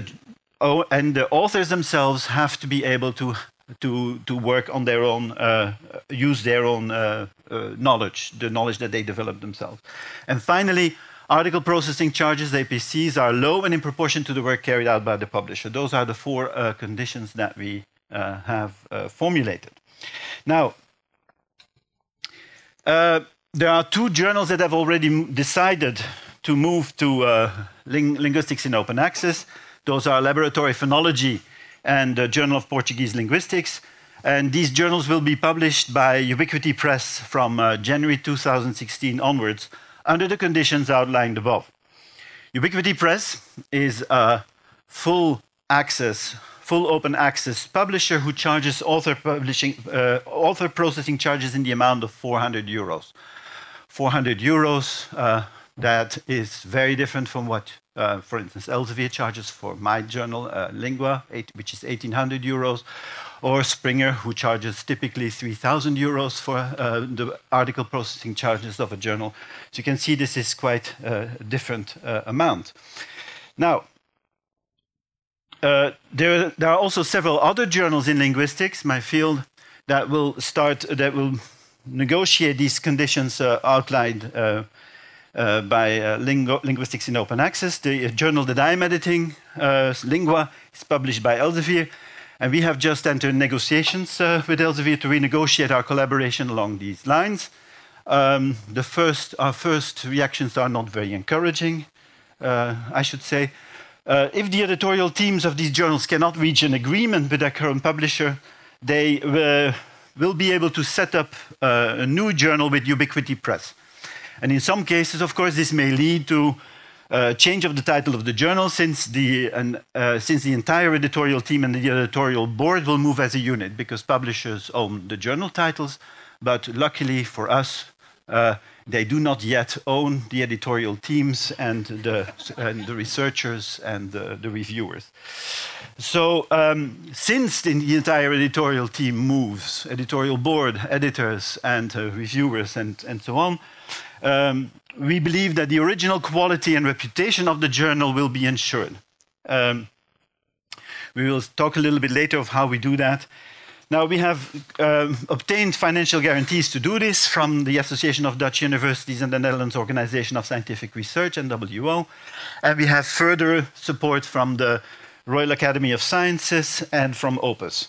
oh, and the authors themselves have to be able to, to, to work on their own, uh, use their own uh, uh knowledge, the knowledge that they develop themselves. And finally, Article processing charges, APCs, are low and in proportion to the work carried out by the publisher. Those are the four uh, conditions that we uh, have uh, formulated. Now, uh, there are two journals that have already decided to move to uh, ling linguistics in open access. Those are Laboratory Phonology and the Journal of Portuguese Linguistics. And these journals will be published by Ubiquity Press from uh, January 2016 onwards under the conditions outlined above. Ubiquity Press is a full access, full open access publisher who charges author publishing, uh, author processing charges in the amount of 400 euros. 400 euros, uh, that is very different from what, uh, for instance, Elsevier charges for my journal, uh, Lingua, eight, which is 1800 euros, or Springer, who charges typically 3,000 euros for uh, the article processing charges of a journal. So you can see this is quite a different uh, amount. Now, uh, there, there, are also several other journals in linguistics, my field, that will start, that will negotiate these conditions uh, outlined uh, uh, by Lingu Linguistics in Open Access. The journal that I'm editing, Lingua, is published by Elsevier and we have just entered negotiations uh, with Elsevier to renegotiate our collaboration along these lines. Um, the first, our first reactions are not very encouraging, uh, I should say. Uh, if the editorial teams of these journals cannot reach an agreement with their current publisher, they uh, will be able to set up uh, a new journal with Ubiquity Press. And in some cases, of course, this may lead to uh, change of the title of the journal since the, uh, since the entire editorial team and the editorial board will move as a unit because publishers own the journal titles. But luckily for us, Uh, they do not yet own the editorial teams and the, and the researchers and the, the reviewers. So, um, since the, entire editorial team moves, editorial board, editors, and uh, reviewers, and, and so on, um, we believe that the original quality and reputation of the journal will be ensured. Um, we will talk a little bit later of how we do that. Now, we have uh, obtained financial guarantees to do this from the Association of Dutch Universities and the Netherlands Organization of Scientific Research, NWO. And we have further support from the Royal Academy of Sciences and from Opus.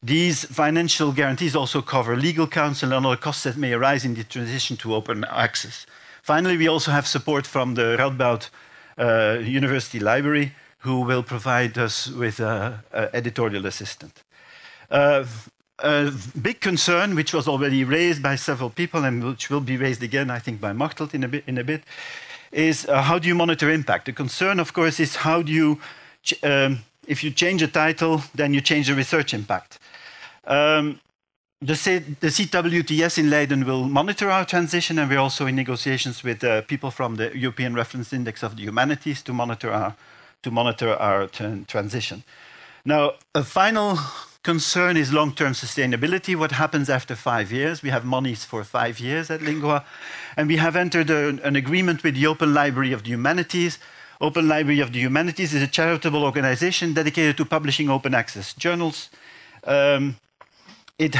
These financial guarantees also cover legal counsel and other costs that may arise in the transition to open access. Finally, we also have support from the Radboud uh, University Library, who will provide us with an editorial assistant. Uh, a big concern, which was already raised by several people and which will be raised again, I think, by Machteld in a bit, in a bit is uh, how do you monitor impact? The concern, of course, is how do you, um, if you change a title, then you change the research impact. Um, the, CWTS in Leiden will monitor our transition, and we're also in negotiations with uh, people from the European Reference Index of the Humanities to monitor our, to monitor our transition. Now, a final concern is long-term sustainability. What happens after five years? We have monies for five years at LingOA, and we have entered a, an agreement with the Open Library of the Humanities. Open Library of the Humanities is a charitable organization dedicated to publishing open access journals. Um, it,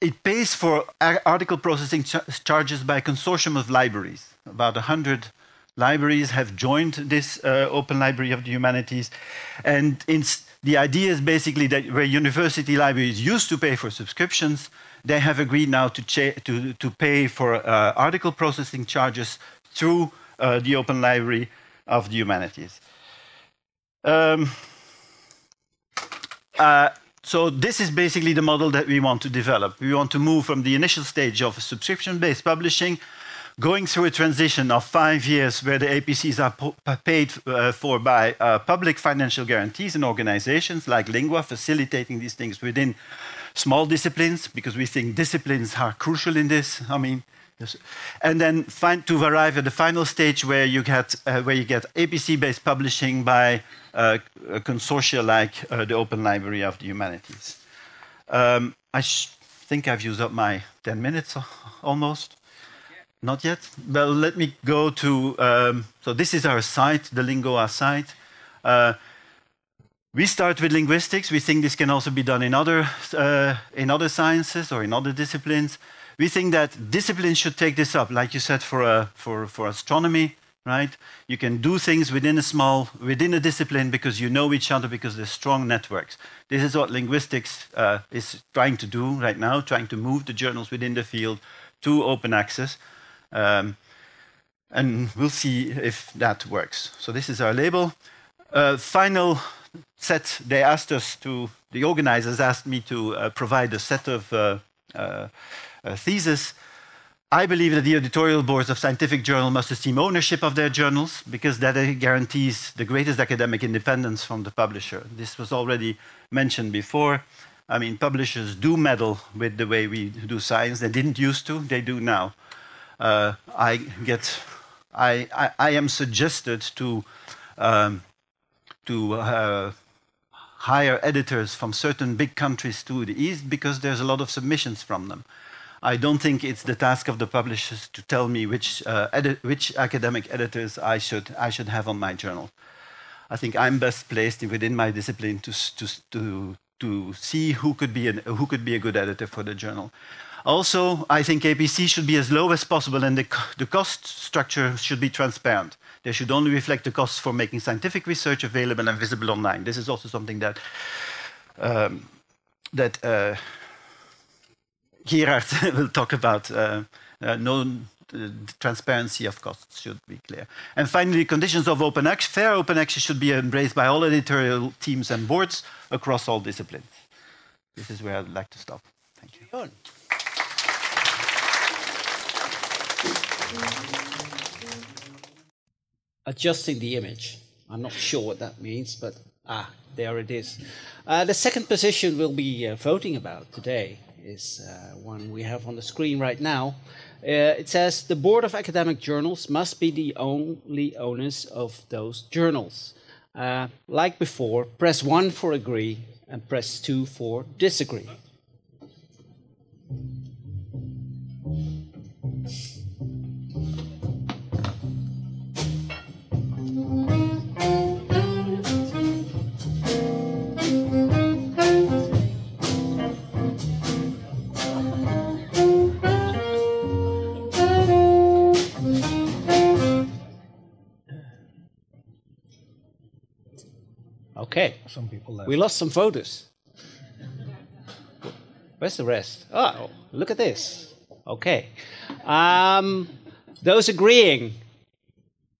it pays for article processing ch charges by a consortium of libraries. About 100 libraries have joined this uh, Open Library of the Humanities. And the idea is basically that where university libraries used to pay for subscriptions, they have agreed now to, to, to pay for uh, article processing charges through uh, the Open Library of the Humanities. Um, uh, so this is basically the model that we want to develop. We want to move from the initial stage of subscription-based publishing going through a transition of five years where the APCs are paid uh, for by uh, public financial guarantees and organizations like LingOA, facilitating these things within small disciplines, because we think disciplines are crucial in this. I mean, yes. and then to arrive at the final stage where you get, uh, where you get APC-based publishing by uh, a consortia like uh, the Open Library of the Humanities. Um, I think I've used up my 10 minutes almost. Not yet? Well, let me go to. Um, so, this is our site, the LingOA site. Uh, we start with linguistics. We think this can also be done in other, uh, in other sciences or in other disciplines. We think that disciplines should take this up, like you said, for, uh, for, for astronomy, right? You can do things within a small, within a discipline because you know each other because there's strong networks. This is what linguistics uh, is trying to do right now, trying to move the journals within the field to open access. Um, and we'll see if that works. So this is our label. Uh, final set, they asked us to, the organizers asked me to uh, provide a set of uh, uh. I believe that the editorial boards of scientific journals must assume ownership of their journals because that guarantees the greatest academic independence from the publisher. This was already mentioned before. I mean, publishers do meddle with the way we do science. They didn't used to, they do now uh, I get, I, I, I, am suggested to, um, to uh, hire editors from certain big countries to the east because there's a lot of submissions from them. I don't think it's the task of the publishers to tell me which, uh, which academic editors I should, I should have on my journal. I think I'm best placed within my discipline to, to, to, to see who could, be an, who could be a good editor for the journal. Also, I think APC should be as low as possible and the, the cost structure should be transparent. They should only reflect the costs for making scientific research available and visible online. This is also something that, um, that uh, Gerard will talk about. Uh, uh, uh, transparency of costs should be clear. And finally, conditions of open access, fair open access should be embraced by all editorial teams and boards across all disciplines. This is where I'd like to stop. Thank you. Adjusting the image. I'm not sure what that means, but ah, there it is. Uh, the second position we'll be uh, voting about today is uh, one we have on the screen right now. Uh, it says the board of academic journals must be the only owners of those journals. Uh, like before, press 1 for agree and press 2 for disagree. Okay. Some people left. We lost some voters. Where's the rest? Oh, look at this. Okay. Um, those agreeing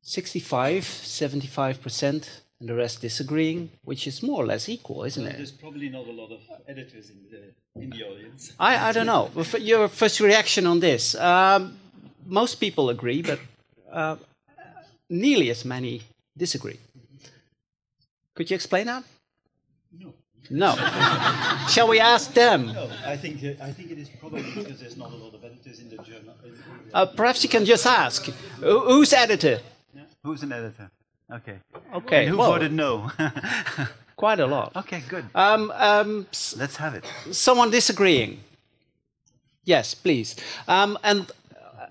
65, 75%, and the rest disagreeing, which is more or less equal, isn't Well, it? There's probably not a lot of editors in the, in the audience. I, I don't know. Your first reaction on this? Um, most people agree, but uh, nearly as many disagree. Could you explain that? No. No. Shall we ask them? No, I think, uh, I think it is probably because there's not a lot of editors in the journal. in- in the- Uh, perhaps you can just ask. Who's editor? Yeah. Who's an editor? Okay. Okay. And who well, voted no? Quite a lot. okay, good. Um, um, Let's have it. someone disagreeing? Yes, please. Um, and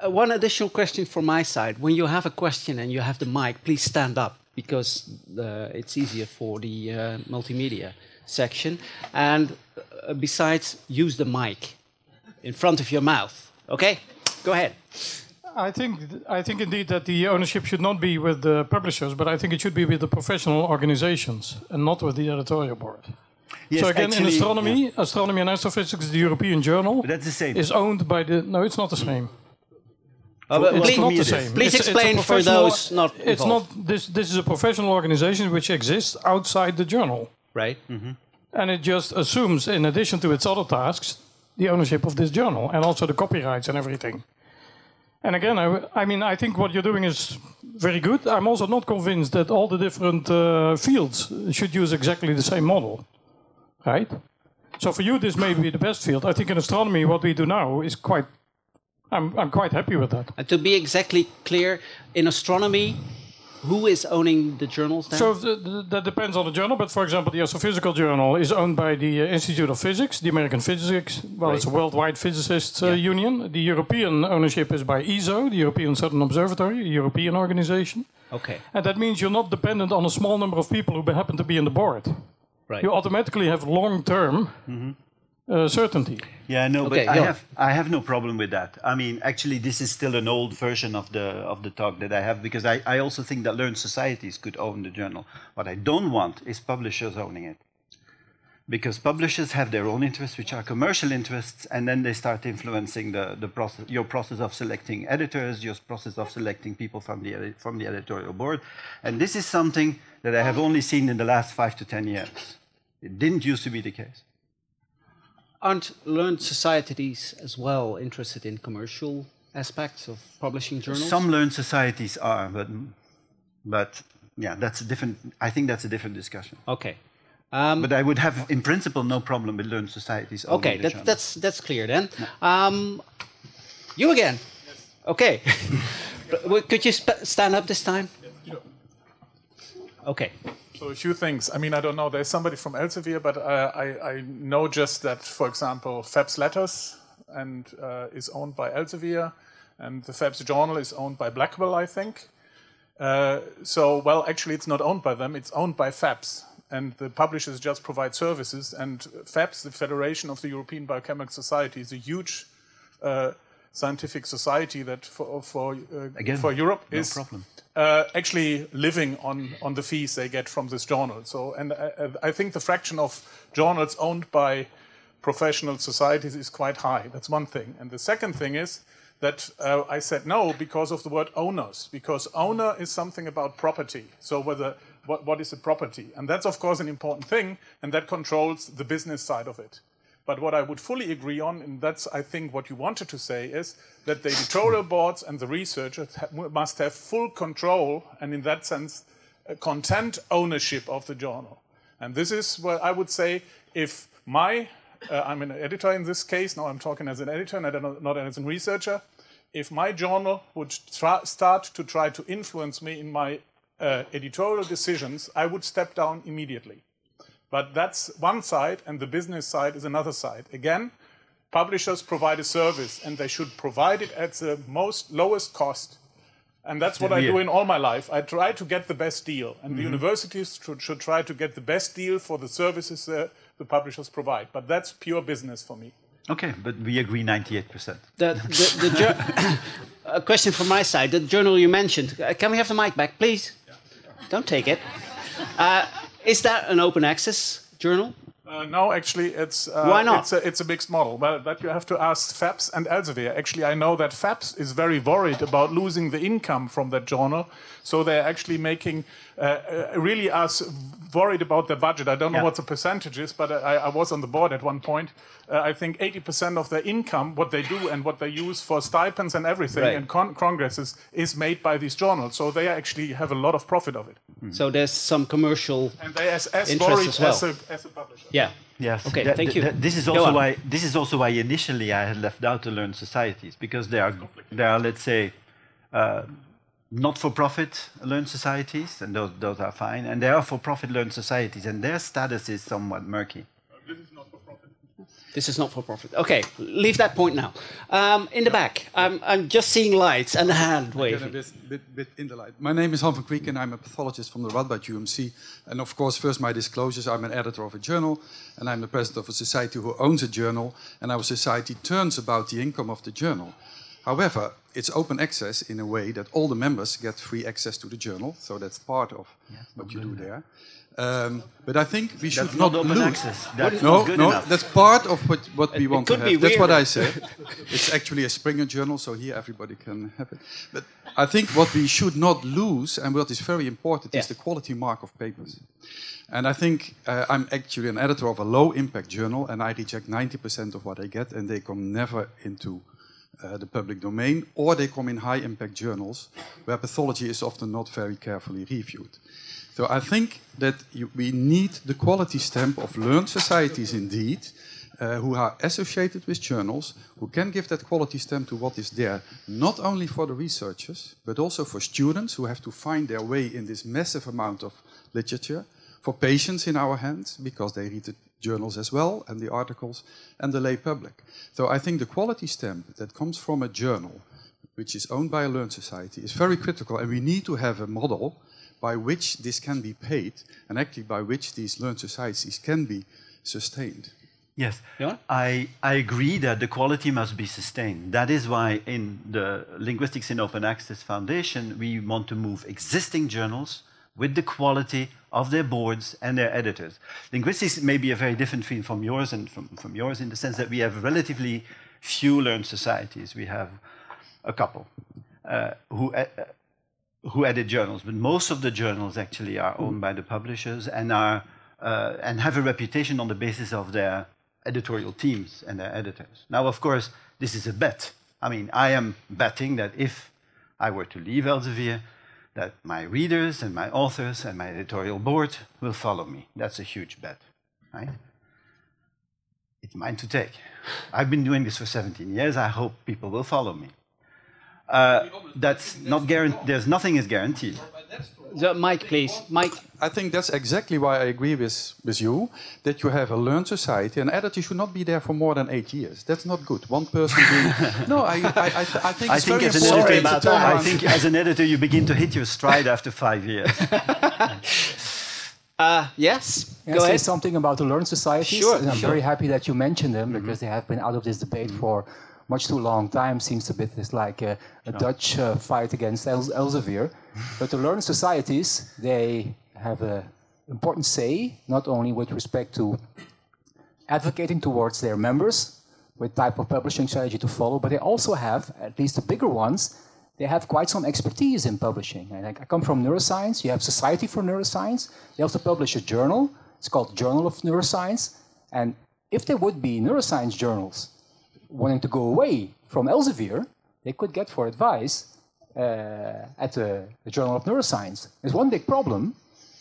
uh, one additional question from my side. When you have a question and you have the mic, please stand up because uh, it's easier for the uh, multimedia section. And uh, besides, use the mic in front of your mouth. Okay? Go ahead. I think I think indeed that the ownership should not be with the publishers, but I think it should be with the professional organizations and not with the editorial board. Yes, so again, in astronomy, yeah. astronomy and astrophysics, the European journal But that's the same. is owned by the. No, it's not the same. Uh, but It's please, not the same. please It's- it's explain for those not It's not this. This is a professional organization which exists outside the journal, right? and it just assumes, in addition to its other tasks, the ownership of this journal and also the copyrights and everything. And again, I, I mean, I think what you're doing is very good. I'm also not convinced that all the different uh, fields should use exactly the same model, right? So for you, this may be the best field. I think in astronomy, what we do now is quite. I'm, I'm quite happy with that. And to be exactly clear, in astronomy, who is owning the journals then? So th- th- that depends on the journal, but for example, the Astrophysical Journal is owned by the uh, Institute of Physics, the American Physics. Well, it's a worldwide physicists uh, union. The European ownership is by ESO, the European Southern Observatory, a European organization. okay, And that means you're not dependent on a small number of people who happen to be in the board. right. You automatically have long-term uh, certainty. Yeah, no, Okay, but I go. have I have no problem with that. I mean, actually, this is still an old version of the of the talk that I have because I, I also think that learned societies could own the journal. What I don't want is publishers owning it, because publishers have their own interests, which are commercial interests, and then they start influencing the the process, your process of selecting editors, your process of selecting people from the from the editorial board, and this is something that I have only seen in the last five to ten years. It didn't used to be the case. Aren't learned societies as well interested in commercial aspects of publishing journals? Some learned societies are, but but yeah, that's a different. I think that's a different discussion. Okay. Um, But I would have, in principle, no problem with learned societies. okay, that, that's that's clear then. Um, you again. Okay. Could you sp- stand up this time? Okay. So a few things. I mean, I don't know. There's somebody from Elsevier, but uh, I, I know just that, for example, FEBS Letters and uh, is owned by Elsevier, and the FEBS Journal is owned by Blackwell, I think. Uh, so, well, actually, it's not owned by them. It's owned by FEBS, and the publishers just provide services. And FEBS, the Federation of the European Biochemical Society, is a huge uh, scientific society that for for uh, Again, for Europe no is problem. Uh, actually living on, on the fees they get from this journal. So, and I, I think the fraction of journals owned by professional societies is quite high. That's one thing. And the second thing is that uh, I said no because of the word owners, because owner is something about property. So, whether what, what is a property? And that's, of course, an important thing, and that controls the business side of it. But what I would fully agree on, and that's I think what you wanted to say, is that the editorial boards and the researchers must have full control, and in that sense, uh, content ownership of the journal. And this is where I would say, if my, uh, I'm an editor in this case, now I'm talking as an editor and don't- as a researcher, if my journal would tra- start to try to influence me in my uh, editorial decisions, I would step down immediately. But that's one side, and the business side is another side. Again, publishers provide a service, and they should provide it at the most lowest cost. And that's what I do in all my life. I try to get the best deal, and the universities should, should try to get the best deal for the services uh, the publishers provide. But that's pure business for me. Okay, but we agree 98%. The, the, the jour- a question from my side. The journal you mentioned. Uh, can we have the mic back, please? Don't take it. Uh, is that an open access journal? Uh, no, actually, it's uh, Why not? It's a, it's a mixed model. Well, that you have to ask FEBS and Elsevier. Actually, I know that FEBS is very worried about losing the income from that journal, so they're actually making uh, uh, really us worried about their budget. I don't know Yeah. what the percentage is, but I, I was on the board at one point. Uh, I think 80% of their income, what they do and what they use for stipends and everything Right. and con- congresses, is made by these journals. So they actually have a lot of profit of it. So there's some commercial. And they as, as Interest worried as well. as, a, as a publisher. Yeah. Yes. Okay, That- thank that- you. that- this is Go also on. why this is also why initially I had left out the learned societies because they are they are let's say uh, not-for-profit learned societies and those those are fine and they are for-profit learned societies and their status is somewhat murky. This is not for profit. Okay, leave that point now. Um, in the back, I'm, I'm just seeing lights and a hand Get a waving. bit, bit, bit in the light. My name is Han van Krieken and I'm a pathologist from the Radboud UMC. And of course, first my disclosures. I'm an editor of a journal and I'm the president of a society who owns a journal. And our society turns about the income of the journal. However, it's open access in a way that all the members get free access to the journal. So that's part of what you do there. Um, but I think we should That's not, not open lose. access. That's no, no, enough. that's part of what, what we It- want to have. That's what. I said. it's actually a Springer journal, so here everybody can have it. But I think what we should not lose, and what is very important, is the quality mark of papers. And I think uh, I'm actually an editor of a low impact journal, and I reject 90% of what I get, and they come never into uh, the public domain, or they come in high impact journals where pathology is often not very carefully reviewed. So I think that you, we need the quality stamp of learned societies indeed, uh, who are associated with journals, who can give that quality stamp to what is there, not only for the researchers, but also for students who have to find their way in this massive amount of literature, for patients in our hands, because they read the journals as well, and the articles, and the lay public. So I think the quality stamp that comes from a journal, which is owned by a learned society, is very critical, and we need to have a model by which this can be paid, and actually by which these learned societies can be sustained. Yes, Johan? I, I agree that the quality must be sustained. That is why in the Linguistics in Open Access Foundation, we want to move existing journals with the quality of their boards and their editors. Linguistics may be a very different field from yours and from, from yours in the sense that we have relatively few learned societies. We have a couple uh, who, uh, who edit journals, but most of the journals actually are owned by the publishers and are uh, and have a reputation on the basis of their editorial teams and their editors. Now, of course, this is a bet. I mean, I am betting that if I were to leave Elsevier, that my readers and my authors and my editorial board will follow me. That's a huge bet, right? It's mine to take. I've been doing this for 17 years. I hope people will follow me. Uh, that's not guaranteed. There's nothing is guaranteed. The mic, please. Mike. I think that's exactly why I agree with, with you that you have a learned society. An editor should not be there for more than eight years. That's not good. One person doing. no, I, I, I, th- I think I it's think very as an important editor, to I think as an editor, you begin to hit your stride after five years. Uh, yes. Can Go I say ahead. something about the learned societies? Sure, And I'm sure. very happy that you mentioned them because they have been out of this debate for much too long time. Seems a bit it's like a, a Dutch uh, fight against El- Elsevier. but the learned societies, they have an important say, not only with respect to advocating towards their members what type of publishing strategy to follow, but they also have, at least the bigger ones, they have quite some expertise in publishing. And I I come from neuroscience. You have Society for Neuroscience. They also publish a journal. It's called Journal of Neuroscience. And if there would be neuroscience journals wanting to go away from Elsevier, they could get for advice uh, at the, the Journal of Neuroscience. There's one big problem.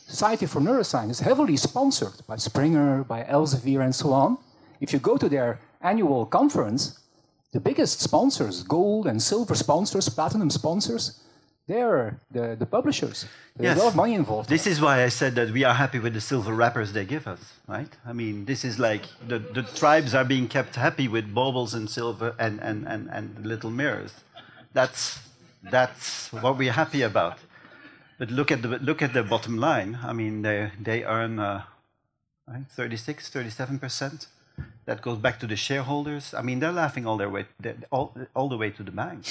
Society for Neuroscience is heavily sponsored by Springer, by Elsevier, and so on. If you go to their annual conference, the biggest sponsors, gold and silver sponsors, platinum sponsors, they're the, the publishers. There's Yes. a lot of money involved. This is why I said that we are happy with the silver wrappers they give us, right? I mean, this is like the, the tribes are being kept happy with baubles and silver and, and, and, and little mirrors. That's, that's what we're happy about. But look at the, look at the bottom line. I mean, they, they earn uh, right, 36, 37%. That goes back to the shareholders. I mean, they're laughing all, their way, all, all the way to the bank.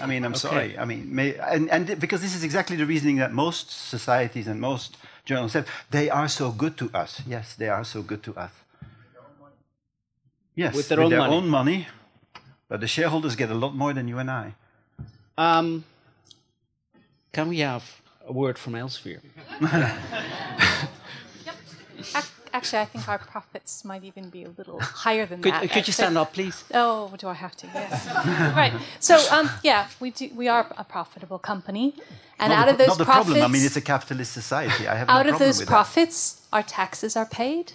I mean, I'm Okay. sorry. I mean, may, and, and because this is exactly the reasoning that most societies and most journals said, they are so good to us. Yes, they are so good to us. Yes, With their own money. money, but the shareholders get a lot more than you and I. Um, can we have a word from Elsevier? Ac- Actually, I think our profits might even be a little higher than Could, that. could you stand up, please? Oh, do I have to? Yes. right. So, um, yeah, we do. We are a profitable company, and not out of those not the profits, problem. I mean, it's a capitalist society. I have no out of those with profits, our taxes are paid,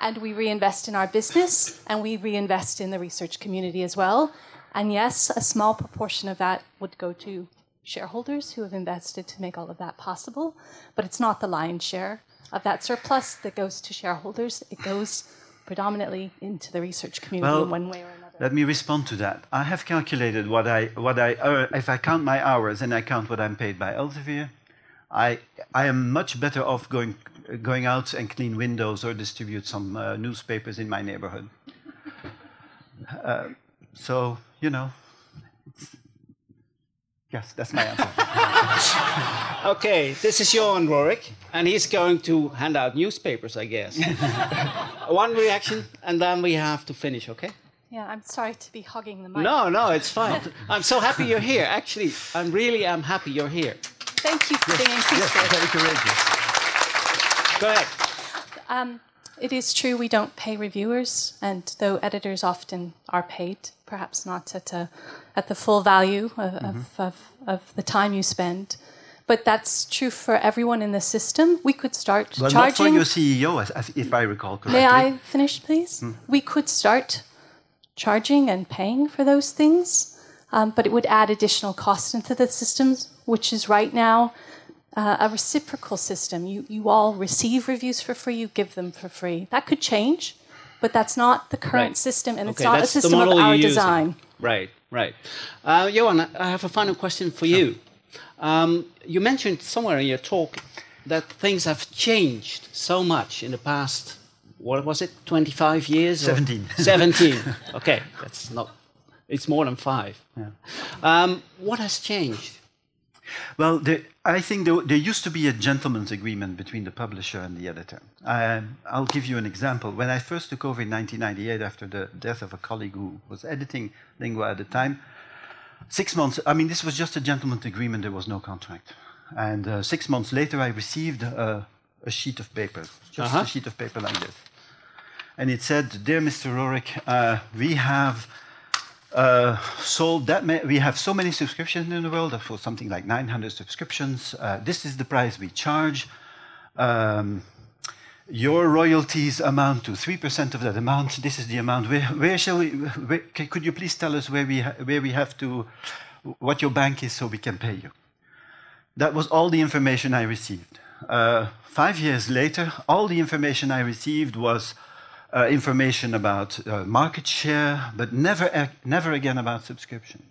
and we reinvest in our business, and we reinvest in the research community as well. And yes, a small proportion of that would go to shareholders who have invested to make all of that possible, but it's not the lion's share of that surplus that goes to shareholders. It goes predominantly into the research community Well, in one way or another. Let me respond to that. I have calculated what I what I earn. If I count my hours and I count what I'm paid by Elsevier, I I am much better off going going out and clean windows or distribute some uh, newspapers in my neighborhood. Uh, so you know, yes, that's my answer. Okay, this is Johan Rooryck, and he's going to hand out newspapers, I guess. One reaction, and then we have to finish, okay? Yeah, I'm sorry to be hogging the mic. No, no, it's fine. I'm so happy you're here. Actually, I'm really am happy you're here. Thank you for being inclusive. very courageous. Go ahead. Um, it is true we don't pay reviewers, and though editors often are paid, perhaps not at, a, at the full value of, of, of, of the time you spend. But that's true for everyone in the system. We could start Well, not for charging. your CEO, if I recall correctly. May I finish, please? We could start charging and paying for those things, um, but it would add additional cost into the systems, which is right now uh, a reciprocal system. You, you all receive reviews for free, you give them for free. That could change, but that's not the current Right. system, and it's not a system of our design. Right, right. Uh, Johan, I have a final question for you. Um, you mentioned somewhere in your talk that things have changed so much in the past, what was it, 25 years? 17. 17. Okay, that's not, it's more than five. Um, what has changed? Well, there, I think there, there used to be a gentleman's agreement between the publisher and the editor. Um, I'll give you an example. When I first took over in 1998, after the death of a colleague who was editing Lingua at the time, six months, I mean, this was just a gentleman's agreement, there was no contract. And uh, six months later, I received a, a sheet of paper, just Uh-huh. a sheet of paper like this. And it said, Dear Mr. Rooryck, uh, we have uh, sold that ma- we have so many subscriptions in the world uh, for something like 900 subscriptions. Uh, this is the price we charge. Um, your royalties amount to 3% of that amount. This is the amount. Where, where shall we where, could you please tell us where we, where we have to what your bank is so we can pay you? That was all the information i received. Uh, five years later all the information i received was uh, information about uh, market share, but never, never again about subscriptions.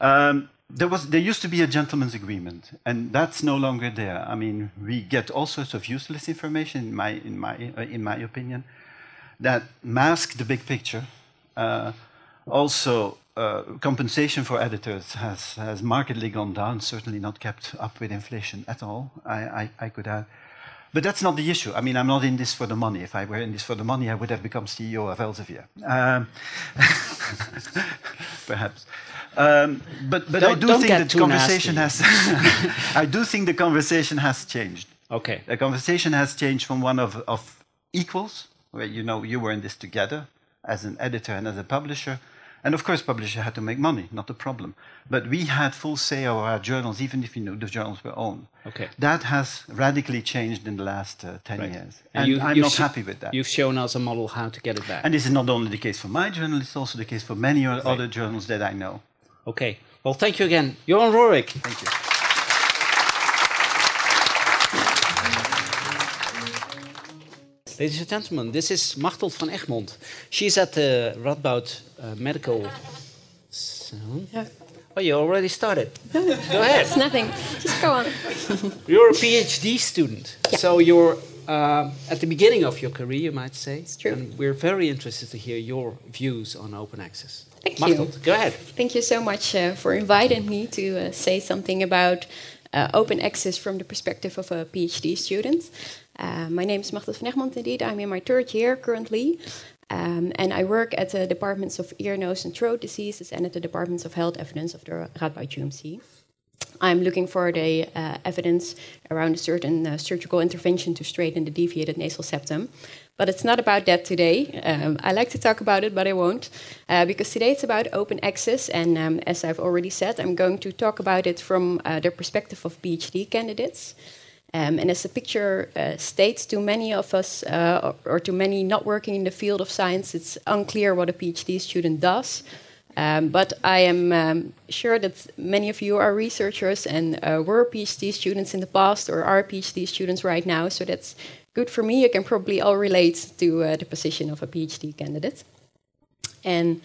Um, there was, there used to be a gentleman's agreement, and that's no longer there. I mean, we get all sorts of useless information, in my, in my, uh, in my opinion, that mask the big picture. Uh, also, uh, compensation for editors has, has markedly gone down, certainly not kept up with inflation at all, I, I, I could add. But that's not the issue. I mean, I'm not in this for the money. If I were in this for the money, I would have become CEO of Elsevier. Um, perhaps. Um, but but I Don't- do don't think that conversation nasty. has. I do think the conversation has changed. Okay. The conversation has changed from one of, of equals, where you know you were in this together as an editor and as a publisher, And of course, publisher had to make money, not a problem. But we had full say over our journals, even if you know the journals were owned. Okay. That has radically changed in the last uh, 10 Right. years. And And, you- I'm not happy with that. You've shown us a model how to get it back. And this is not only the case for my journal, it's also the case for many o- other journals that I know. Okay. Well, thank you again. Johan Rooryck. Thank you. Ladies and gentlemen, this is Machteld van Egmond. She's at the Radboud uh, Medical. So, oh, you already started. Go ahead. It's nothing. Just go on. You're a PhD student, so you're uh, at the beginning of your career, you might say. It's true. And we're very interested to hear your views on open access. Thank Machteld, you. go ahead. Thank you so much uh, for inviting me to uh, say something about uh, open access from the perspective of a PhD student. Uh, my name is Machteld van Egmond, indeed. I'm in my third year currently. Um, and I work at the departments of ear, nose, and throat diseases and at the departments of health evidence of the Radboud UMC. I'm looking for the uh, evidence around a certain uh, surgical intervention to straighten the deviated nasal septum. But it's not about that today. Um, I like to talk about it, but I won't, uh, because today it's about open access. And um, as I've already said, I'm going to talk about it from uh, the perspective of PhD candidates. Um, and as the picture uh, states, to many of us, uh, or, or to many not working in the field of science, it's unclear what a PhD student does. Um, but I am um, sure that many of you are researchers and uh, were PhD students in the past or are PhD students right now. So that's good for me. You can probably all relate to uh, the position of a PhD candidate. And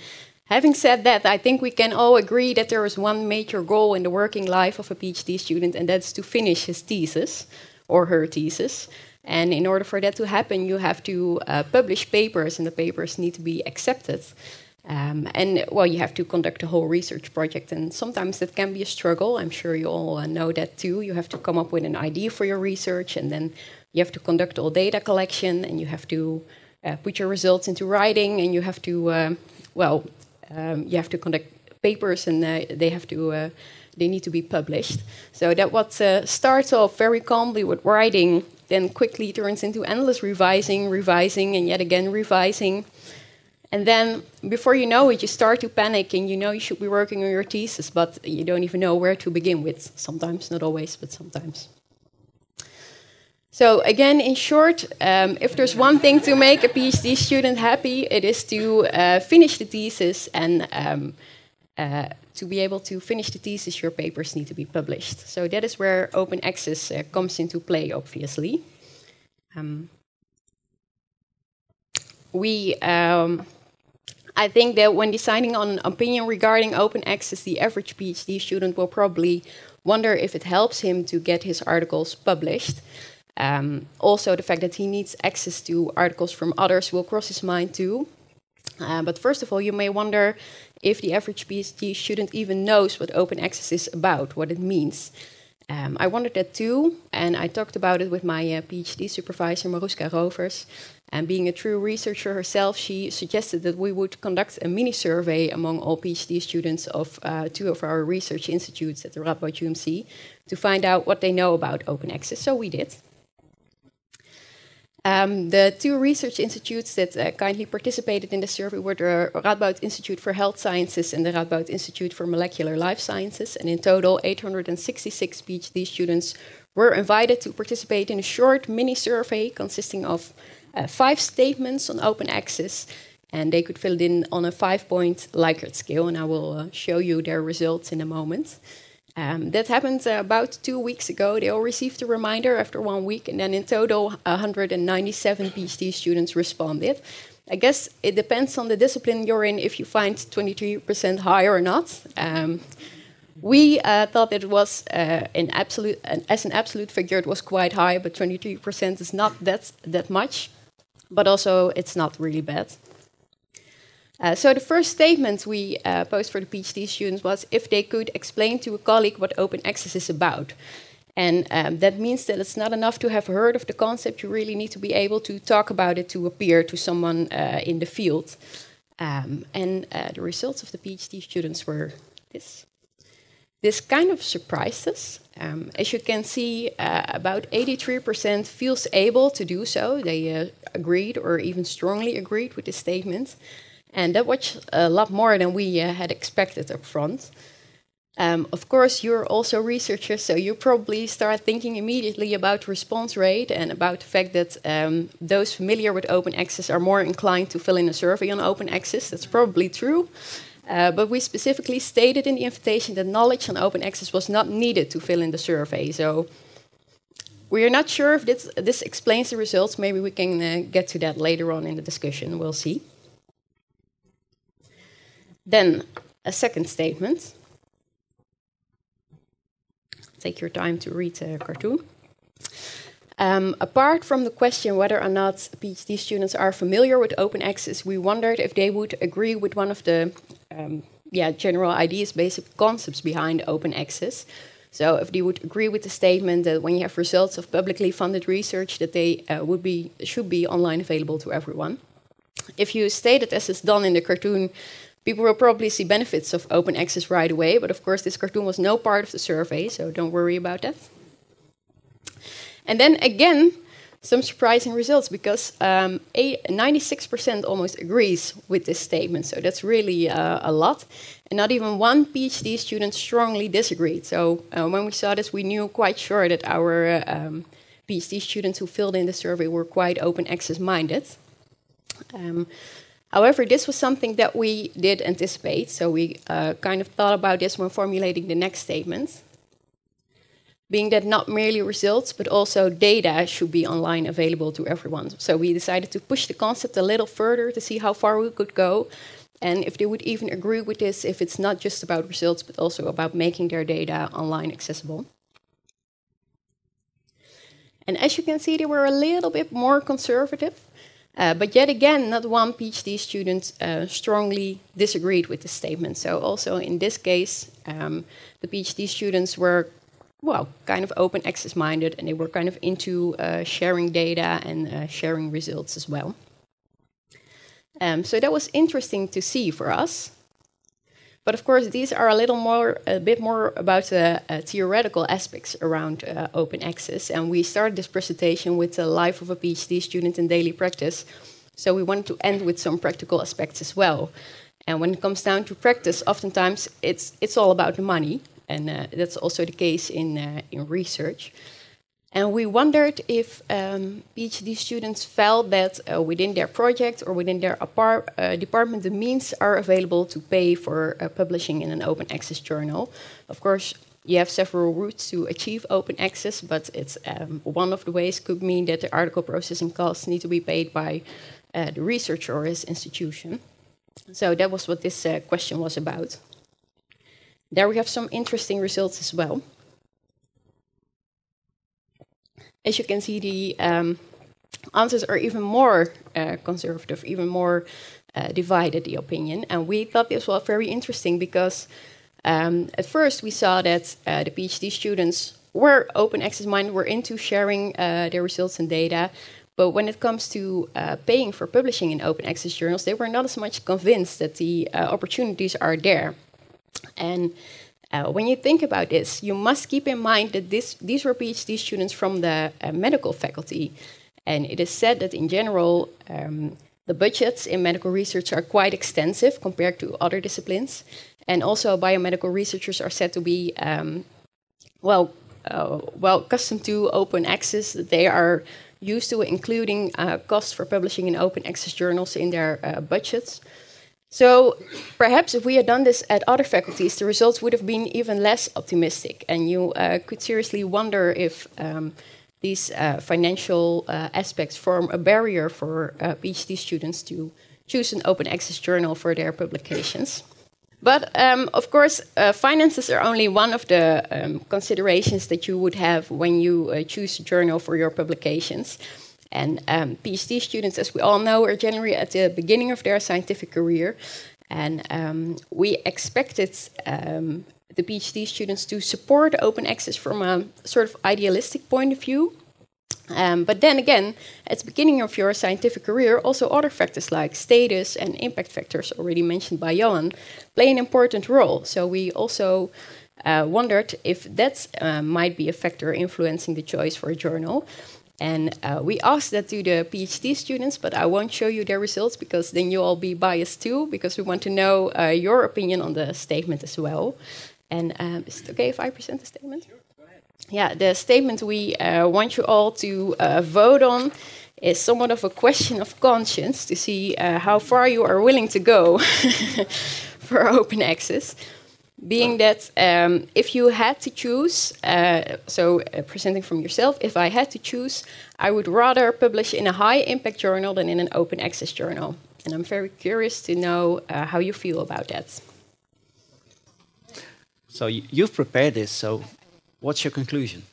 having said that, I think we can all agree that there is one major goal in the working life of a PhD student, and that's to finish his thesis or her thesis. And in order for that to happen, you have to uh, publish papers, and the papers need to be accepted. Um, and well, you have to conduct a whole research project, and sometimes that can be a struggle. I'm sure you all uh, know that too. You have to come up with an idea for your research, and then you have to conduct all data collection, and you have to uh, put your results into writing, and you have to, um, well, um, you have to conduct papers, and uh, they have to, uh, they need to be published. So that what uh, starts off very calmly with writing, then quickly turns into endless revising, revising, and yet again revising. And then before you know it, you start to panic and you know you should be working on your thesis, but you don't even know where to begin with. Sometimes, not always, but sometimes. So, again, in short, um, if there's one thing to make a PhD student happy, it is to uh, finish the thesis. And um, uh, to be able to finish the thesis, your papers need to be published. So, that is where open access uh, comes into play, obviously. Um, we um, I think that when deciding on an opinion regarding open access, the average PhD student will probably wonder if it helps him to get his articles published. Um, also, the fact that he needs access to articles from others will cross his mind too. Uh, but first of all, you may wonder if the average PhD student even knows what open access is about, what it means. Um, I wondered that too, and I talked about it with my uh, PhD supervisor, Maroeska Rovers. And being a true researcher herself, she suggested that we would conduct a mini survey among all PhD students of uh, two of our research institutes at the Radboud UMC to find out what they know about open access. So we did. Um, the two research institutes that uh, kindly participated in the survey were the Radboud Institute for Health Sciences and the Radboud Institute for Molecular Life Sciences. And in total, 866 PhD students were invited to participate in a short mini survey consisting of uh, five statements on open access. And they could fill it in on a five point Likert scale. And I will uh, show you their results in a moment. Um, that happened uh, about two weeks ago. They all received a reminder after one week, and then in total, 197 PhD students responded. I guess it depends on the discipline you're in if you find 23% high or not. Um, we uh, thought it was uh, an absolute, as an absolute figure, it was quite high, but 23% is not that that much. But also, it's not really bad. Uh, so the first statement we uh, posed for the PhD students was if they could explain to a colleague what open access is about. And um, that means that it's not enough to have heard of the concept, you really need to be able to talk about it to a peer, to someone uh, in the field. Um, and uh, the results of the PhD students were this. This kind of surprised us. Um, as you can see, uh, about 83% feels able to do so. They uh, agreed or even strongly agreed with the statement. And that was a lot more than we uh, had expected up front. Um, of course, you're also researchers, so you probably start thinking immediately about response rate and about the fact that um, those familiar with open access are more inclined to fill in a survey on open access. That's probably true. Uh, but we specifically stated in the invitation that knowledge on open access was not needed to fill in the survey. So we are not sure if this, this explains the results. Maybe we can uh, get to that later on in the discussion. We'll see. Then a second statement. Take your time to read the cartoon. Um, apart from the question whether or not PhD students are familiar with open access, we wondered if they would agree with one of the um, yeah, general ideas, basic concepts behind open access. So if they would agree with the statement that when you have results of publicly funded research, that they uh, would be should be online available to everyone. If you state it as is done in the cartoon, people will probably see benefits of open access right away. But of course, this cartoon was no part of the survey, so don't worry about that. And then again, some surprising results because um, 96% almost agrees with this statement. So that's really uh, a lot. And not even one PhD student strongly disagreed. So uh, when we saw this, we knew quite sure that our uh, um, PhD students who filled in the survey were quite open access minded. Um, however, this was something that we did anticipate. So we uh, kind of thought about this when formulating the next statement being that not merely results, but also data should be online available to everyone. So we decided to push the concept a little further to see how far we could go. And if they would even agree with this, if it's not just about results, but also about making their data online accessible. And as you can see, they were a little bit more conservative. Uh, but yet again, not one PhD student uh, strongly disagreed with the statement. So also in this case, um, the PhD students were well, kind of open access minded, and they were kind of into uh, sharing data and uh, sharing results as well. Um, so that was interesting to see for us. But of course, these are a little more, a bit more about the uh, theoretical aspects around uh, open access. And we started this presentation with the life of a PhD student in daily practice. So we wanted to end with some practical aspects as well. And when it comes down to practice, oftentimes it's it's all about the money. And uh, that's also the case in, uh, in research. And we wondered if um, PhD students felt that uh, within their project or within their uh, department, the means are available to pay for uh, publishing in an open access journal. Of course, you have several routes to achieve open access, but it's um, one of the ways could mean that the article processing costs need to be paid by uh, the researcher or his institution. So that was what this question was about. There we have some interesting results as well. As you can see, the um, answers are even more uh, conservative, even more uh, divided, the opinion. And we thought this was very interesting because um, at first we saw that uh, the PhD students were open access minded, were into sharing uh, their results and data. But when it comes to uh, paying for publishing in open access journals, they were not as much convinced that the uh, opportunities are there. And uh, when you think about this, you must keep in mind that this, these were PhD students from the uh, medical faculty. And it is said that in general, um, the budgets in medical research are quite extensive compared to other disciplines. And also, biomedical researchers are said to be, um, well, uh, well accustomed to open access. They are used to including uh, costs for publishing in open access journals in their uh, budgets. So perhaps if we had done this at other faculties, the results would have been even less optimistic, and you uh, could seriously wonder if um, these uh, financial uh, aspects form a barrier for uh, PhD students to choose an open access journal for their publications. But um, of course, uh, finances are only one of the um, considerations that you would have when you uh, choose a journal for your publications. And um, PhD students, as we all know, are generally at the beginning of their scientific career. And um, we expected um, the PhD students to support open access from a sort of idealistic point of view. Um, but then again, at the beginning of your scientific career, also other factors like status and impact factors, already mentioned by Johan, play an important role. So we also uh, wondered if that uh, might be a factor influencing the choice for a journal. And uh, we asked that to the PhD students, but I won't show you their results because then you'll all be biased too, because we want to know uh, your opinion on the statement as well. And um, is it okay if I present the statement? Yeah, the statement we uh, want you all to uh, vote on is somewhat of a question of conscience to see uh, how far you are willing to go for open access being that um, if you had to choose, uh, so uh, presenting from yourself, if I had to choose, I would rather publish in a high impact journal than in an open access journal. And I'm very curious to know uh, how you feel about that. So you've prepared this, so what's your conclusion?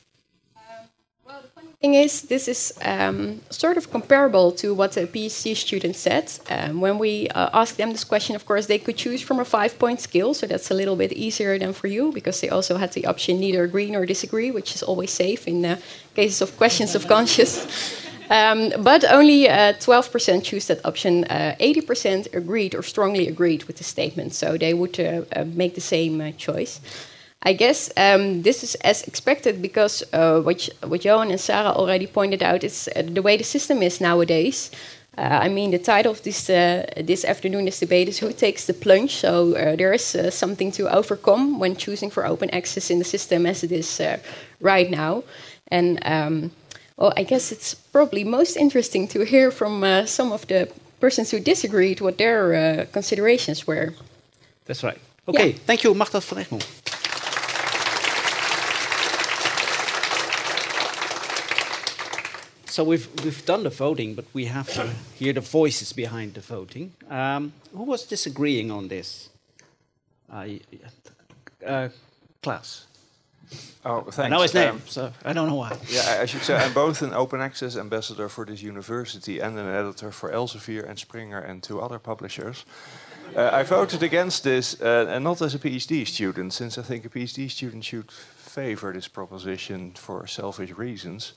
Thing is, this is um, sort of comparable to what a PhD student said. Um, when we uh, asked them this question, of course, they could choose from a five point scale, so that's a little bit easier than for you because they also had the option neither agree nor disagree, which is always safe in uh, cases of questions of conscience. Um, but only 12% uh, choose that option. 80% uh, agreed or strongly agreed with the statement, so they would uh, make the same choice. I guess um, this is as expected because uh, what, what Johan and Sarah already pointed out is uh, the way the system is nowadays. Uh, I mean, the title of this uh, this afternoon, this debate is "Who takes the plunge?" So uh, there is uh, something to overcome when choosing for open access in the system as it is right now. And um, well, I guess it's probably most interesting to hear from some of the persons who disagreed what their considerations were. That's right. Okay, yeah. thank you, Marta van Egmond. So we've we've done the voting, but we have to hear the voices behind the voting. Um, who was disagreeing on this? Uh, uh, Klaas. Oh, thanks. I know his name, um, so I don't know why. Yeah, I should say I'm both an open access ambassador for this university and an editor for Elsevier and Springer and two other publishers. Uh, I voted against this, uh, and not as a PhD student, since I think a PhD student should favor this proposition for selfish reasons.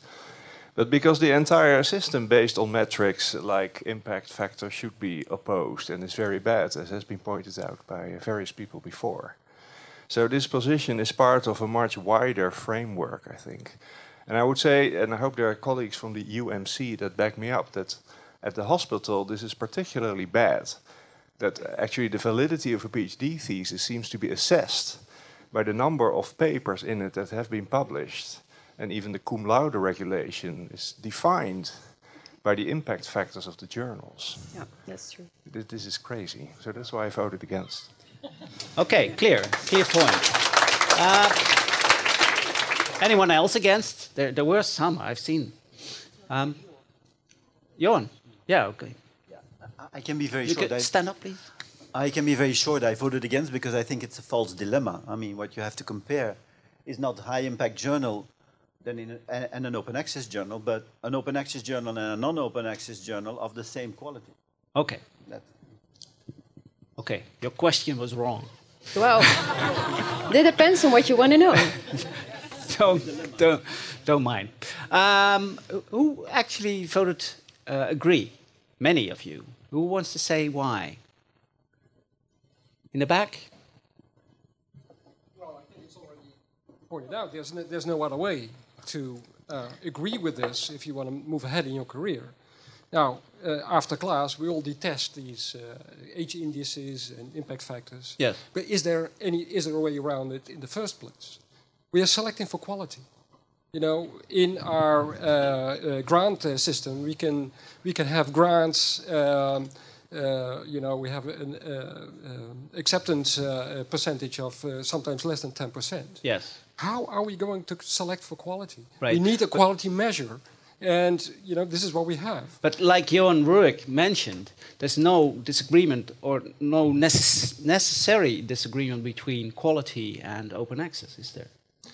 But because the entire system based on metrics like impact factor should be opposed and is very bad, as has been pointed out by various people before. So this position is part of a much wider framework, I think. And I would say, and I hope there are colleagues from the UMC that back me up, that at the hospital this is particularly bad. That actually the validity of a PhD thesis seems to be assessed by the number of papers in it that have been published and even the cum laude regulation is defined by the impact factors of the journals. Yeah, that's true. This is crazy. So that's why I voted against. Okay, clear, clear point. Uh, anyone else against? There, there were some I've seen. Um, Johan, yeah, okay. I can be very you short. stand up, please. I can be very short. I voted against because I think it's a false dilemma. I mean, what you have to compare is not high impact journal than in a, and an open access journal, but an open access journal and a non-open access journal of the same quality. Okay. That's okay, your question was wrong. Well, that depends on what you want to know. don't, don't, don't mind. Um, who actually voted uh, agree? Many of you. Who wants to say why? In the back? Well, I think it's already pointed out. There's no, there's no other way to uh, agree with this if you want to move ahead in your career. Now, uh, after class, we all detest these uh, H indices and impact factors. Yes. But is there any is there a way around it in the first place? We are selecting for quality. You know, in our uh, uh, grant uh, system, we can we can have grants. Um, you know, we have an acceptance percentage of sometimes less than ten percent. Yes how are we going to select for quality? Right. We need a quality but measure. And you know this is what we have. But like Johan Rooryck mentioned, there's no disagreement or no necess necessary disagreement between quality and open access, is there?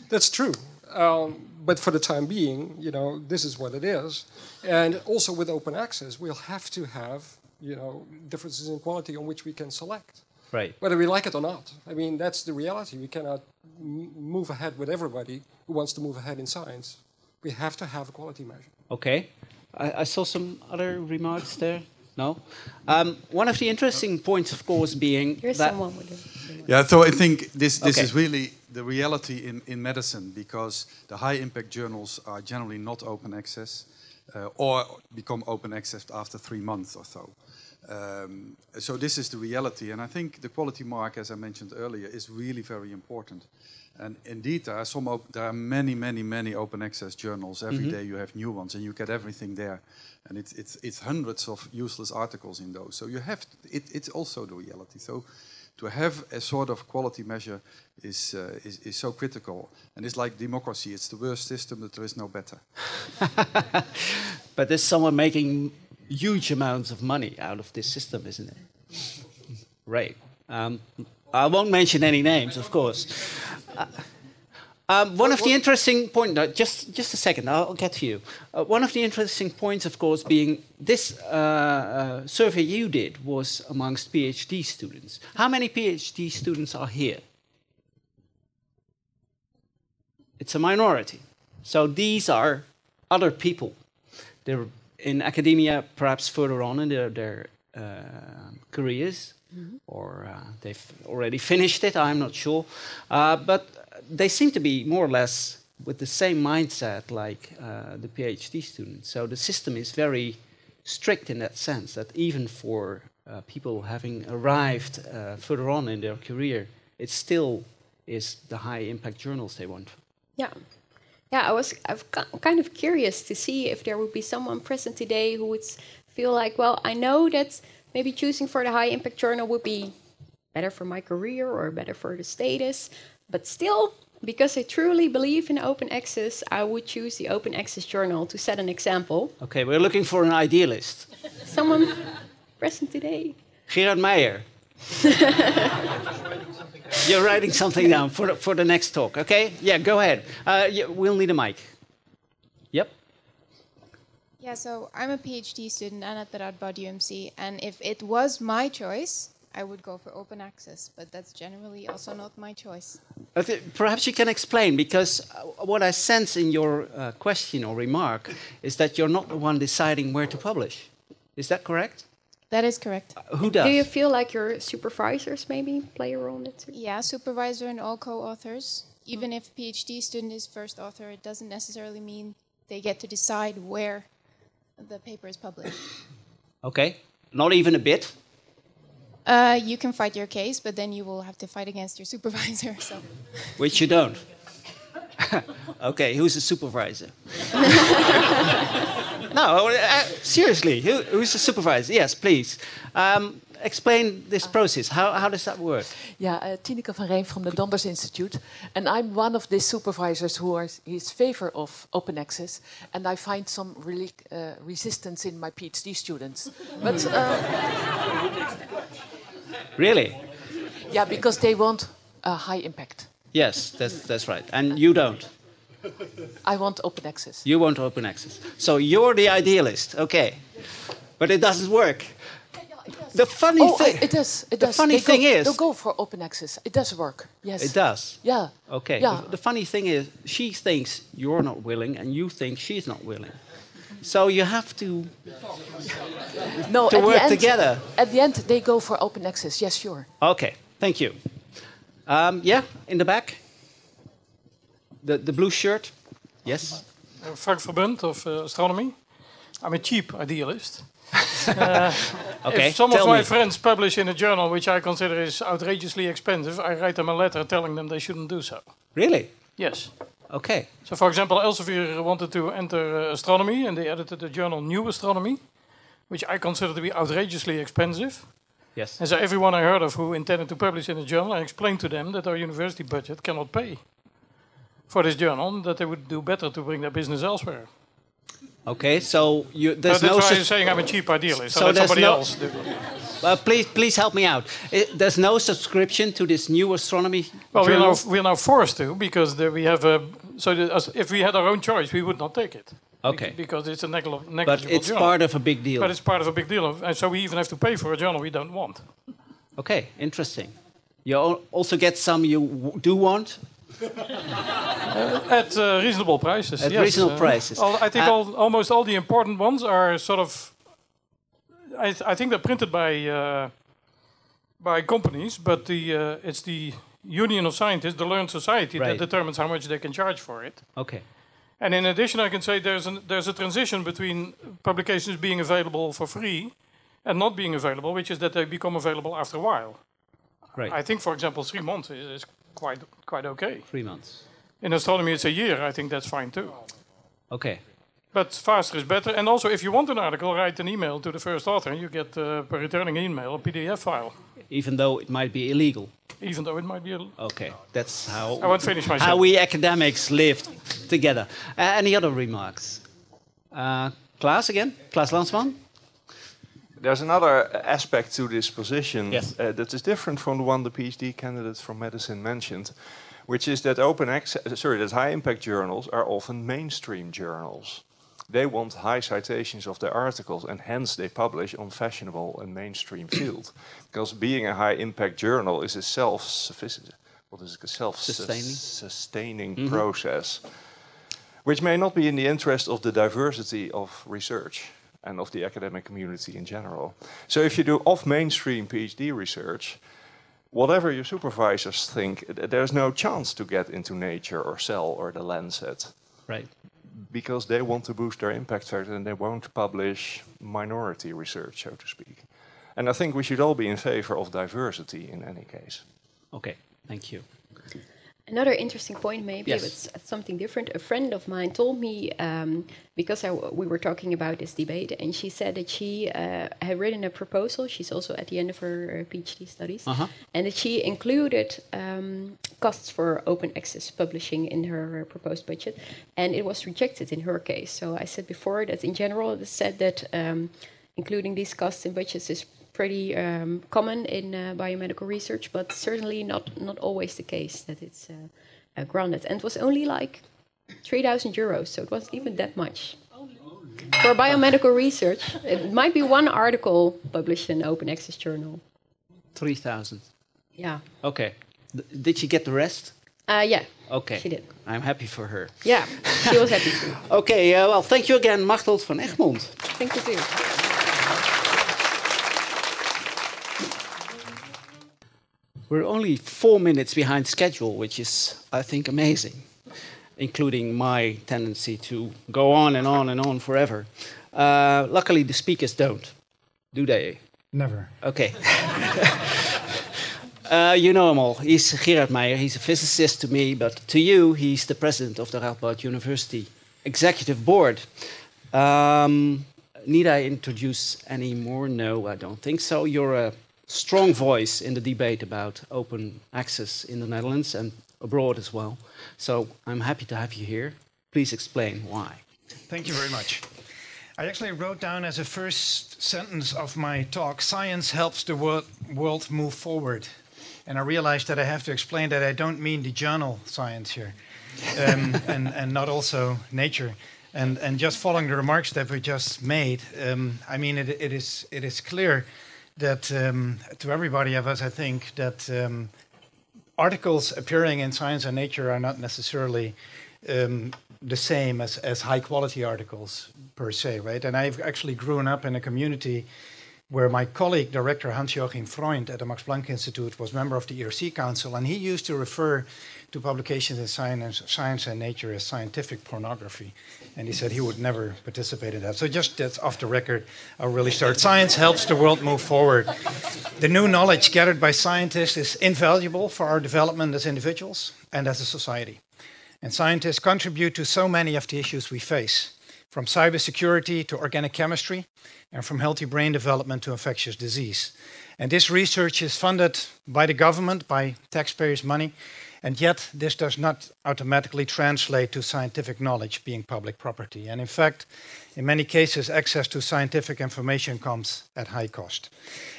That's true. Um, but for the time being, you know, this is what it is. And also with open access, we'll have to have, you know, differences in quality on which we can select. Right. Whether we like it or not. I mean, that's the reality. We cannot move ahead with everybody who wants to move ahead in science. We have to have a quality measure. Okay. I, I saw some other remarks there. No. Um, one of the interesting points, of course, being Here's that. Someone with yeah, so I think this this okay. is really the reality in, in medicine because the high impact journals are generally not open access uh, or become open access after three months or so. Um, so this is the reality, and I think the quality mark, as I mentioned earlier, is really very important. And indeed, there are some. there are many, many, many open access journals. Every mm -hmm. day you have new ones, and you get everything there. And it's it's it's hundreds of useless articles in those. So you have to, it, it's also the reality. So to have a sort of quality measure is, uh, is, is so critical. And it's like democracy, it's the worst system, that there is no better. but there's someone making huge amounts of money out of this system, isn't it? Right. Um, I won't mention any names, of course. Uh, um, one of the interesting points, just, just a second, I'll get to you. Uh, one of the interesting points, of course, being this uh, uh survey you did was amongst PhD students. How many PhD students are here? It's a minority. So these are other people. They're in academia, perhaps further on in their, their uh, careers, mm -hmm. or they've already finished it, I'm not sure. but they seem to be more or less with the same mindset like uh, the PhD students. So the system is very strict in that sense that even for uh, people having arrived uh, further on in their career, it still is the high impact journals they want. Yeah. Yeah, I was I'm kind of curious to see if there would be someone present today who would feel like, well, I know that maybe choosing for the high impact journal would be better for my career or better for the status, but still, because I truly believe in open access, I would choose the open access journal to set an example. Okay, we're looking for an idealist. Someone present today. Gerard Meijer. You're writing something down for the, for the next talk, okay? Yeah, go ahead. Uh, yeah, we'll need a mic. Yep. Yeah, so I'm a PhD student and at the Radboud UMC, and if it was my choice, I would go for open access, but that's generally also not my choice. Perhaps you can explain, because uh, what I sense in your uh, question or remark is that you're not the one deciding where to publish. Is that correct? That is correct. Uh, who does? Do you feel like your supervisors maybe play a role in it too? Yeah, supervisor and all co-authors. Even if PhD student is first author, it doesn't necessarily mean they get to decide where the paper is published. Okay, not even a bit. Uh, you can fight your case, but then you will have to fight against your supervisor. So. Which you don't. okay, who's the supervisor? no, uh, seriously, who, who's the supervisor? Yes, please. Um, explain this process. How, how does that work? Yeah, uh, Tineke van Rijn from the Donders Institute. And I'm one of the supervisors who are in favor of open access. And I find some really uh, resistance in my PhD students. but uh, Really? Yeah, because they want a high impact. Yes, that's, that's right. And you don't? I want open access. You want open access. So you're the idealist, okay. But it doesn't work. The funny oh, thing. it does. It the does. funny they thing go, is. They'll go for open access. It does work. Yes. It does. Yeah. Okay. Yeah. The, the funny thing is, she thinks you're not willing, and you think she's not willing. So you have to no, to work end, together. At the end, they go for open access. Yes, sure. Okay, thank you. Um, yeah, in the back. The the blue shirt. Yes. Uh, Frank Verbunt of uh, astronomy. I'm a cheap idealist. uh, okay, if some of my me. friends publish in a journal which I consider is outrageously expensive, I write them a letter telling them they shouldn't do so. Really? Yes. Okay. So, for example, Elsevier wanted to enter uh, astronomy, and they edited the journal New Astronomy, which I consider to be outrageously expensive. Yes. And so, everyone I heard of who intended to publish in a journal, I explained to them that our university budget cannot pay for this journal, that they would do better to bring their business elsewhere. Okay, so you, there's so that's no. why you're saying I'm a cheap idealist. So, so let somebody no, else do. Uh, please, please help me out. It, there's no subscription to this new astronomy. Well, we're now, we're now forced to because the, we have a. So the, if we had our own choice, we would not take it. Okay. Because it's a negligible. But it's journal. part of a big deal. But it's part of a big deal, and so we even have to pay for a journal we don't want. Okay, interesting. You also get some you do want. at uh, reasonable prices. At yes. reasonable prices. All, I think Uh, all, almost all the important ones are sort of. I, th I think they're printed by uh, by companies, but the uh, it's the Union of Scientists, the Learned Society, Right. that determines how much they can charge for it. Okay. And in addition, I can say there's, an, there's a transition between publications being available for free and not being available, which is that they become available after a while. Right. I think, for example, three months is quite, quite okay. Three months. In astronomy, it's a year. I think that's fine too. Okay. But faster is better. And also, if you want an article, write an email to the first author, and you get uh, per returning email a PDF file. Even though it might be illegal. Even though it might be. Okay, that's how. I won't finish myself. How we academics live together. Uh, any other remarks? Uh, Klaas again, Klaas Landsman. There's another aspect to this position Yes. uh, that is different from the one the PhD candidate from medicine mentioned, which is that open access, sorry, that high impact journals are often mainstream journals. They want high citations of their articles, and hence they publish on fashionable and mainstream field. Because being a high impact journal is a self sufficient, what is it, a self Sustaining. sustaining Mhm. process, which may not be in the interest of the diversity of research and of the academic community in general. So if you do off mainstream PhD research, whatever your supervisors think, there's no chance to get into Nature or Cell or the Lancet. Right. Because they want to boost their impact factor and they won't publish minority research, so to speak. And I think we should all be in favor of diversity in any case. Okay, thank you. Another interesting point, maybe, Yes. but it's something different. A friend of mine told me um, because I w we were talking about this debate, and she said that she uh, had written a proposal. She's also at the end of her uh, PhD studies, Uh-huh. and that she included um, costs for open access publishing in her proposed budget, and it was rejected in her case. So I said before that in general, it is said that um, including these costs in budgets is pretty um, common in uh, biomedical research, but certainly not not always the case that it's uh, uh, granted. And it was only like three thousand euros, so it wasn't even that much. For biomedical research, it might be one article published in an open access journal. 3,000. Yeah. Okay. D- did she get the rest? Uh, yeah. Okay. She did. I'm happy for her. Yeah, she was happy too. Okay, uh, well, thank you again, Machteld van Egmond. Thank you too. We're only four minutes behind schedule, which is, I think, amazing, including my tendency to go on and on and on forever. Uh, luckily, the speakers don't, do they? Never. Okay. uh, you know him all. He's Gerard Meijer. He's a physicist to me, but to you, he's the president of the Radboud University Executive Board. Um, need I introduce any more? No, I don't think so. You're a strong voice in the debate about open access in the Netherlands and abroad as well. So I'm happy to have you here. Please explain why. Thank you very much. I actually wrote down as a first sentence of my talk science helps the world, world move forward. And I realized that I have to explain that I don't mean the journal science here, um, and, and not also nature. And, and just following the remarks that we just made, um, I mean, it, it, is, it is clear that um, to everybody of us, I think, that um, articles appearing in Science and Nature are not necessarily um, the same as, as high quality articles per se, right? And I've actually grown up in a community where my colleague, director Hans-Joachim Freund at the Max Planck Institute, was member of the ERC Council, and he used to refer to publications in science, science and Nature as scientific pornography. And he said he would never participate in that. So just that's off the record, I'll really start. Science helps the world move forward. The new knowledge gathered by scientists is invaluable for our development as individuals and as a society. And scientists contribute to so many of the issues we face, from cybersecurity to organic chemistry, and from healthy brain development to infectious disease. And this research is funded by the government, by taxpayers' money, and yet this does not automatically translate to scientific knowledge being public property. And in fact, in many cases, access to scientific information comes at high cost.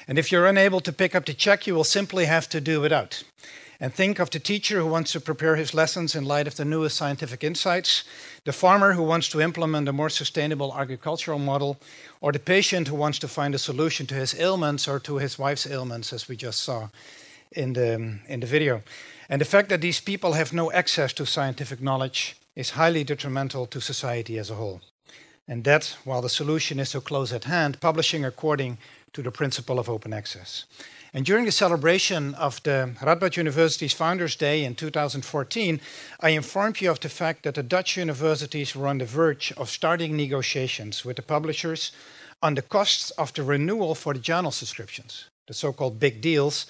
And if you're unable to pick up the check, you will simply have to do without. And think of the teacher who wants to prepare his lessons in light of the newest scientific insights, the farmer who wants to implement a more sustainable agricultural model, or the patient who wants to find a solution to his ailments or to his wife's ailments, as we just saw in the, in the video. And the fact that these people have no access to scientific knowledge is highly detrimental to society as a whole. And that, while the solution is so close at hand, publishing according to the principle of open access. And during the celebration of the Radboud University's Founders Day in 2014, I informed you of the fact that the Dutch universities were on the verge of starting negotiations with the publishers on the costs of the renewal for the journal subscriptions, the so called big deals,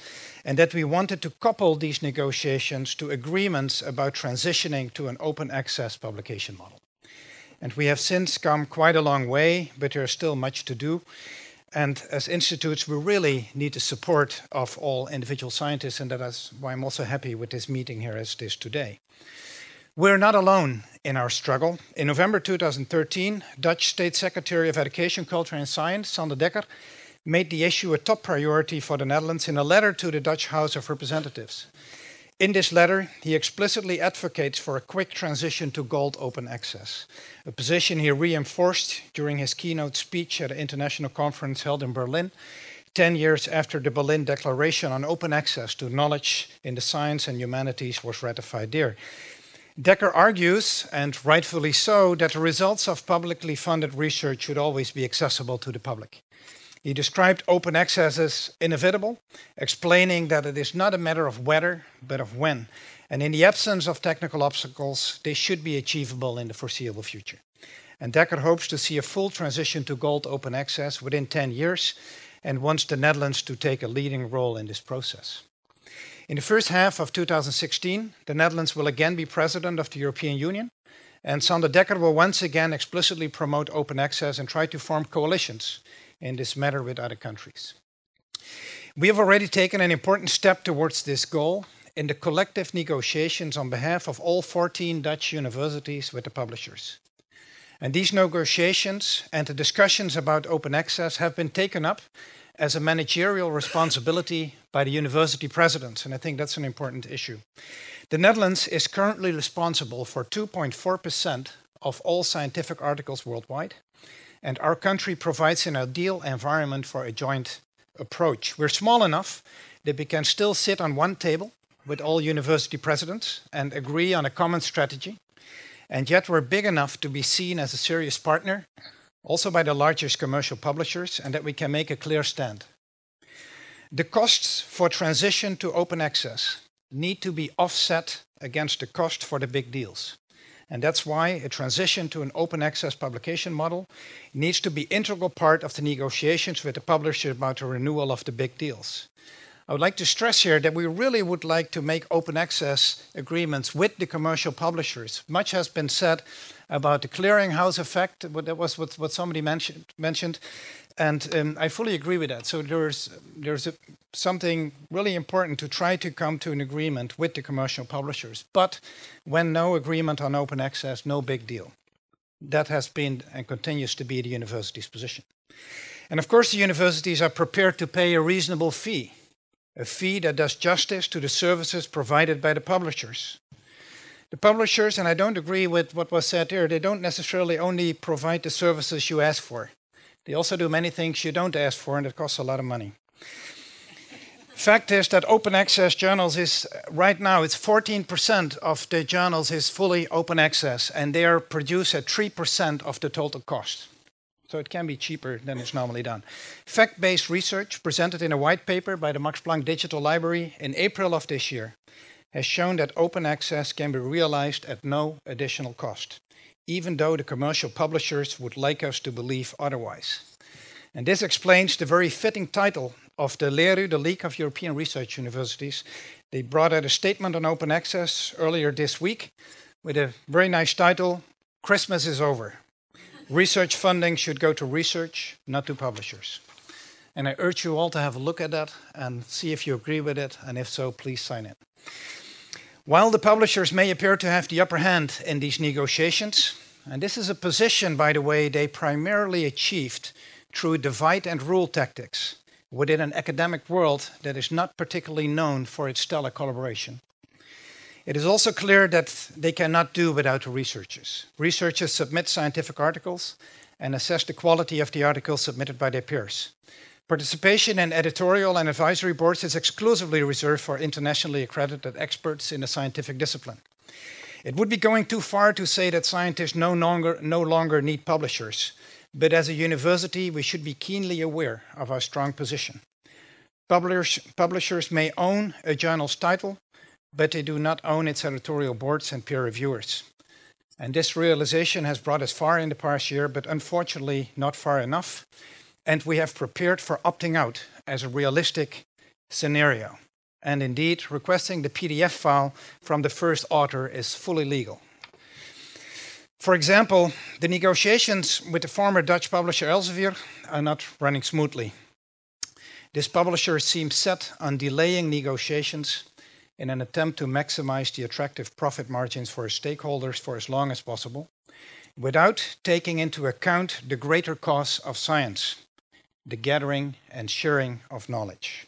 and that we wanted to couple these negotiations to agreements about transitioning to an open access publication model. And we have since come quite a long way, but there is still much to do. And as institutes, we really need the support of all individual scientists, and that is why I'm also happy with this meeting here as it is today. We're not alone in our struggle. In November 2013, Dutch State Secretary of Education, Culture and Science, Sander Dekker, made the issue a top priority for the Netherlands in a letter to the Dutch House of Representatives. In this letter, he explicitly advocates for a quick transition to gold open access, a position he reinforced during his keynote speech at an international conference held in Berlin 10 years after the Berlin Declaration on Open Access to Knowledge in the Science and Humanities was ratified there. Dekker argues, and rightfully so, that the results of publicly funded research should always be accessible to the public. He described open access as inevitable, explaining that it is not a matter of whether, but of when. And in the absence of technical obstacles, they should be achievable in the foreseeable future. And Dekker hopes to see a full transition to gold open access within 10 years and wants the Netherlands to take a leading role in this process. In the first half of 2016, the Netherlands will again be president of the European Union, and Sander Dekker will once again explicitly promote open access and try to form coalitions in this matter with other countries. We have already taken an important step towards this goal in the collective negotiations on behalf of all 14 Dutch universities with the publishers. And these negotiations and the discussions about open access have been taken up as a managerial responsibility by the university presidents, and I think that's an important issue. The Netherlands is currently responsible for 2.4% of all scientific articles worldwide, and our country provides an ideal environment for a joint approach. We're small enough that we can still sit on one table with all university presidents and agree on a common strategy, and yet we're big enough to be seen as a serious partner, also by the largest commercial publishers, and that we can make a clear stand. The costs for transition to open access need to be offset against the cost for the big deals. And that's why a transition to an open access publication model needs to be integral part of the negotiations with the publisher about the renewal of the big deals. I would like to stress here that we really would like to make open access agreements with the commercial publishers. Much has been said about the clearinghouse effect, that was what, somebody mentioned. And um, I fully agree with that. So there's, there's a, something really important to try to come to an agreement with the commercial publishers. But when no agreement on open access, no big deal. That has been and continues to be the university's position. And of course, the universities are prepared to pay a reasonable fee a fee that does justice to the services provided by the publishers. The publishers, and I don't agree with what was said here, they don't necessarily only provide the services you ask for. They also do many things you don't ask for, and it costs a lot of money. Fact is that open access journals is right now it's 14% of the journals is fully open access, and they are produced at 3% of the total cost so it can be cheaper than it's normally done. Fact based research presented in a white paper by the Max Planck Digital Library in April of this year has shown that open access can be realized at no additional cost, even though the commercial publishers would like us to believe otherwise. And this explains the very fitting title of the LERU, the League of European Research Universities. They brought out a statement on open access earlier this week with a very nice title Christmas is over. Research funding should go to research, not to publishers. And I urge you all to have a look at that and see if you agree with it, and if so, please sign it. While the publishers may appear to have the upper hand in these negotiations, and this is a position, by the way, they primarily achieved through divide and rule tactics within an academic world that is not particularly known for its stellar collaboration. It is also clear that they cannot do without the researchers. Researchers submit scientific articles and assess the quality of the articles submitted by their peers. Participation in editorial and advisory boards is exclusively reserved for internationally accredited experts in a scientific discipline. It would be going too far to say that scientists no longer, no longer need publishers, but as a university, we should be keenly aware of our strong position. Publishers, publishers may own a journal's title, but they do not own its editorial boards and peer reviewers. And this realization has brought us far in the past year, but unfortunately not far enough. And we have prepared for opting out as a realistic scenario. And indeed, requesting the PDF file from the first author is fully legal. For example, the negotiations with the former Dutch publisher Elsevier are not running smoothly. This publisher seems set on delaying negotiations in an attempt to maximize the attractive profit margins for its stakeholders for as long as possible, without taking into account the greater costs of science, the gathering and sharing of knowledge.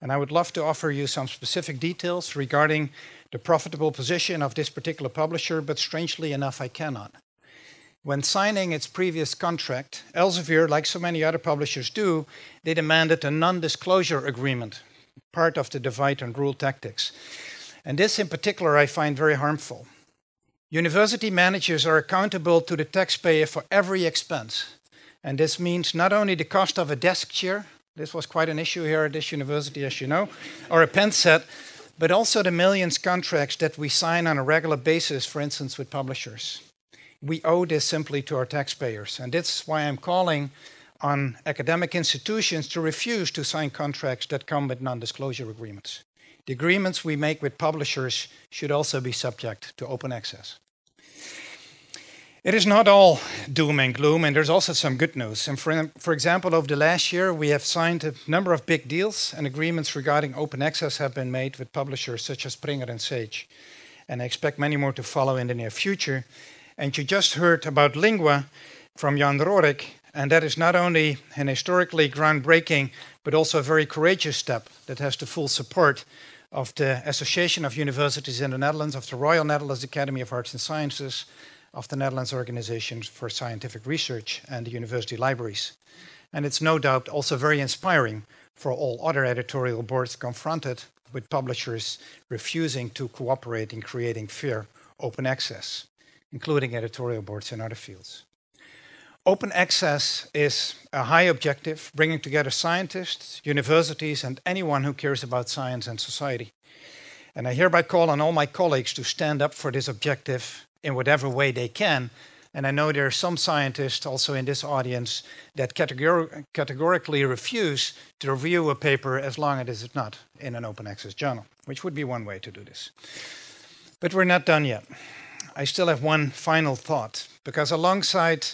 And I would love to offer you some specific details regarding the profitable position of this particular publisher, but strangely enough, I cannot. When signing its previous contract, Elsevier, like so many other publishers do, they demanded a non disclosure agreement, part of the divide and rule tactics. And this, in particular, I find very harmful. University managers are accountable to the taxpayer for every expense. And this means not only the cost of a desk chair, this was quite an issue here at this university, as you know, or a pen set, but also the millions contracts that we sign on a regular basis, for instance, with publishers. We owe this simply to our taxpayers, and that's why I'm calling on academic institutions to refuse to sign contracts that come with non disclosure agreements. The agreements we make with publishers should also be subject to open access. It is not all doom and gloom, and there's also some good news. And for, for example, over the last year, we have signed a number of big deals, and agreements regarding open access have been made with publishers such as Springer and Sage. And I expect many more to follow in the near future. And you just heard about LingOA from Jan Rooryck, and that is not only an historically groundbreaking, but also a very courageous step that has the full support of the Association of Universities in the Netherlands, of the Royal Netherlands Academy of Arts and Sciences, of the Netherlands Organization for Scientific Research and the university libraries. And it's no doubt also very inspiring for all other editorial boards confronted with publishers refusing to cooperate in creating fair open access, including editorial boards in other fields. Open access is a high objective, bringing together scientists, universities, and anyone who cares about science and society. And I hereby call on all my colleagues to stand up for this objective in whatever way they can. And I know there are some scientists also in this audience that categor- categorically refuse to review a paper as long as it's not in an open access journal, which would be one way to do this. But we're not done yet. I still have one final thought, because alongside,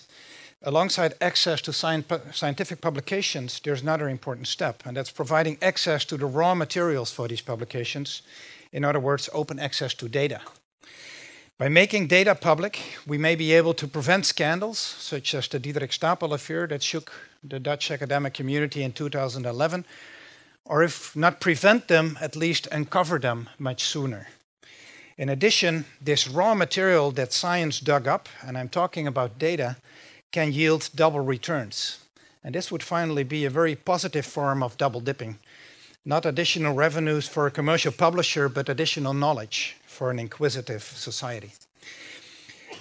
alongside access to scientific publications, there's another important step, and that's providing access to the raw materials for these publications. In other words, open access to data. By making data public, we may be able to prevent scandals, such as the Diederik Stapel affair that shook the Dutch academic community in 2011, or if not prevent them, at least uncover them much sooner. In addition, this raw material that science dug up, and I'm talking about data, can yield double returns. And this would finally be a very positive form of double dipping. Not additional revenues for a commercial publisher, but additional knowledge for an inquisitive society.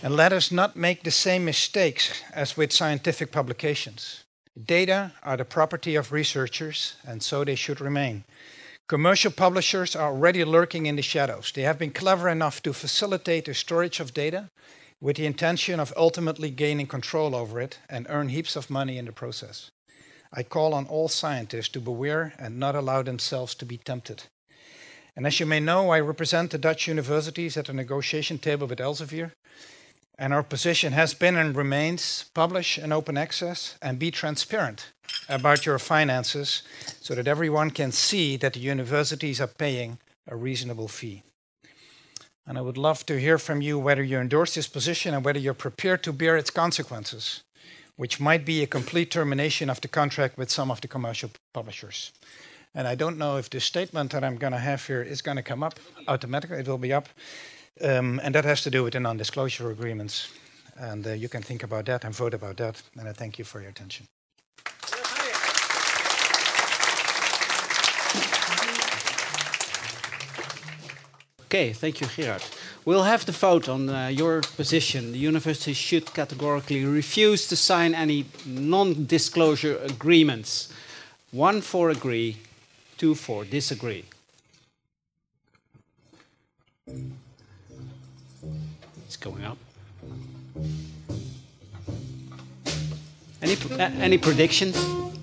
And let us not make the same mistakes as with scientific publications. Data are the property of researchers, and so they should remain. Commercial publishers are already lurking in the shadows. They have been clever enough to facilitate the storage of data with the intention of ultimately gaining control over it and earn heaps of money in the process. I call on all scientists to beware and not allow themselves to be tempted. And as you may know, I represent the Dutch universities at the negotiation table with Elsevier. And our position has been and remains publish in open access and be transparent about your finances so that everyone can see that the universities are paying a reasonable fee. And I would love to hear from you whether you endorse this position and whether you're prepared to bear its consequences, which might be a complete termination of the contract with some of the commercial publishers. And I don't know if the statement that I'm going to have here is going to come up automatically. It will be up. Um, and that has to do with the non disclosure agreements. And uh, you can think about that and vote about that. And I thank you for your attention. Okay, thank you, Gerard. We'll have the vote on uh, your position. The university should categorically refuse to sign any non disclosure agreements. One for agree, two four, disagree. It's going up. Any, uh, any predictions?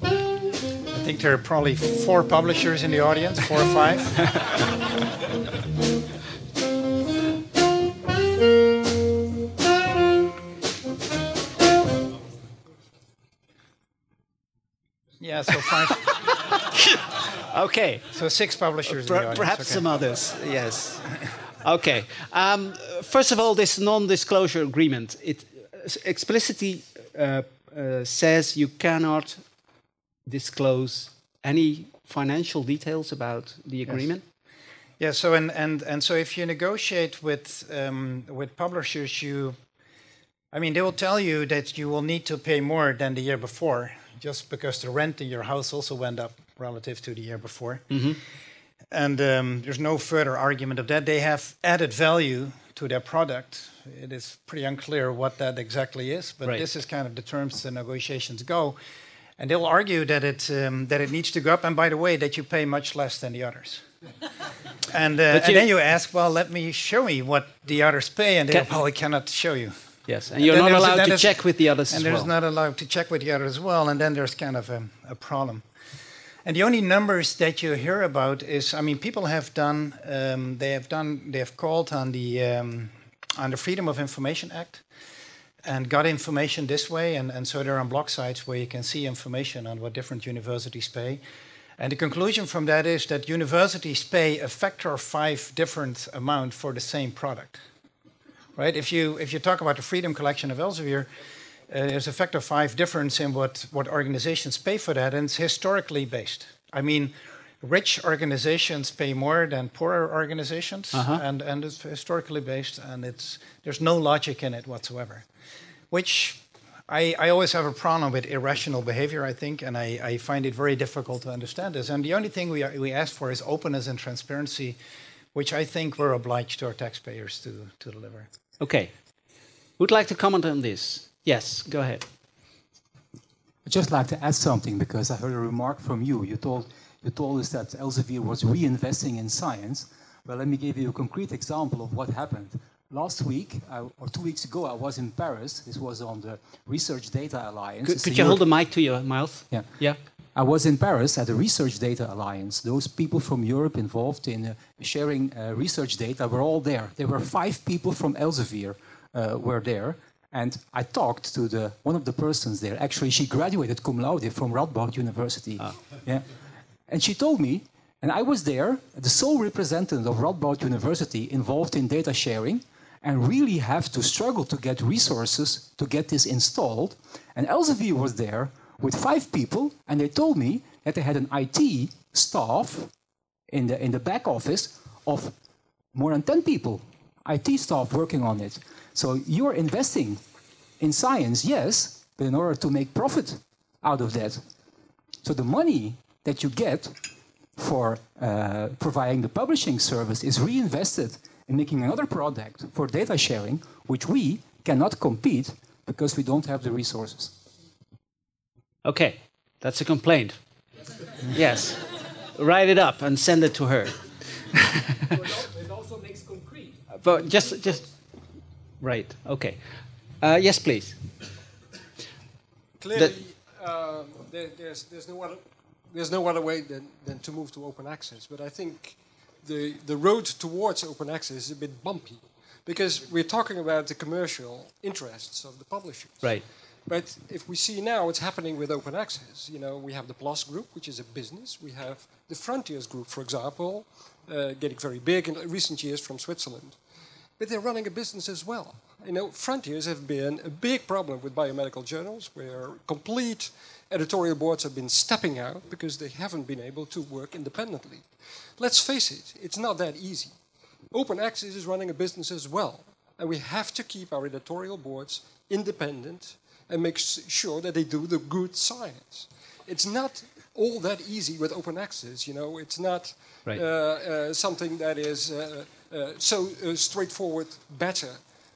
I think there are probably four publishers in the audience, four or five. yeah, so five. okay. So six publishers. Per- in the audience. perhaps okay. some others, yes. Okay. Um, first of all, this non-disclosure agreement it explicitly uh, uh, says you cannot disclose any financial details about the agreement. Yeah. So and and and so if you negotiate with um, with publishers, you, I mean, they will tell you that you will need to pay more than the year before, just because the rent in your house also went up relative to the year before. Mhm. And um, there's no further argument of that. They have added value to their product. It is pretty unclear what that exactly is, but Right. this is kind of the terms the negotiations go. And they'll argue that it um, that it needs to go up, and by the way, that you pay much less than the others. and, uh, and then you ask, well, let me show me what the others pay, and they Can- probably cannot show you. Yes, and you're not allowed to there's- check with the others And as there's well. not allowed to check with the others as well, and then there's kind of a, a problem. And the only numbers that you hear about is, I mean, people have done, um, they have done, they have called on the um, on the Freedom of Information Act, and got information this way, and, and so they're on blog sites where you can see information on what different universities pay. And the conclusion from that is that universities pay a factor of five different amount for the same product. Right? If you if you talk about the Freedom Collection of Elsevier, uh, there's a factor five difference in what, what organizations pay for that, and it's historically based. I mean, rich organizations pay more than poorer organizations, Uh-huh. and, and it's historically based, and it's there's no logic in it whatsoever. Which I, I always have a problem with irrational behavior, I think, and I, I find it very difficult to understand this. And the only thing we, we ask for is openness and transparency, which I think we're obliged to our taxpayers to, to deliver. Okay. Who'd like to comment on this? Yes, go ahead. I'd just like to add something because I heard a remark from you. You told, you told us that Elsevier was reinvesting in science. Well, let me give you a concrete example of what happened. Last week, I, or two weeks ago, I was in Paris. This was on the Research Data Alliance. Could, could you hold the mic to your mouth? Yeah. Yeah. I was in Paris at the Research Data Alliance. Those people from Europe involved in uh, sharing uh, research data were all there. There were five people from Elsevier uh, were there. And I talked to the, one of the persons there. Actually, she graduated cum laude from Radboud University. Ah. Yeah. And she told me, and I was there, the sole representative of Radboud University involved in data sharing, and really have to struggle to get resources to get this installed. And Elsevier was there with five people, and they told me that they had an IT staff in the, in the back office of more than 10 people, IT staff working on it. So you're investing in science, yes, but in order to make profit out of that. So the money that you get for uh, providing the publishing service is reinvested in making another product for data sharing, which we cannot compete because we don't have the resources. Okay, that's a complaint. yes. Write it up and send it to her. It also makes concrete. But just, just, right. Okay. Uh, yes, please. Clearly, uh, there, there's, there's, no other, there's no other way than, than to move to open access. But I think the, the road towards open access is a bit bumpy because we're talking about the commercial interests of the publishers. Right. But if we see now what's happening with open access, you know, we have the PLOS Group, which is a business. We have the Frontiers Group, for example, uh, getting very big in recent years from Switzerland. But they're running a business as well. You know, Frontiers have been a big problem with biomedical journals, where complete editorial boards have been stepping out because they haven't been able to work independently. Let's face it, it's not that easy. Open access is running a business as well, and we have to keep our editorial boards independent and make sure that they do the good science. It's not all that easy with open access. You know, it's not Right. uh, uh, something that is uh, so uh, straightforward, better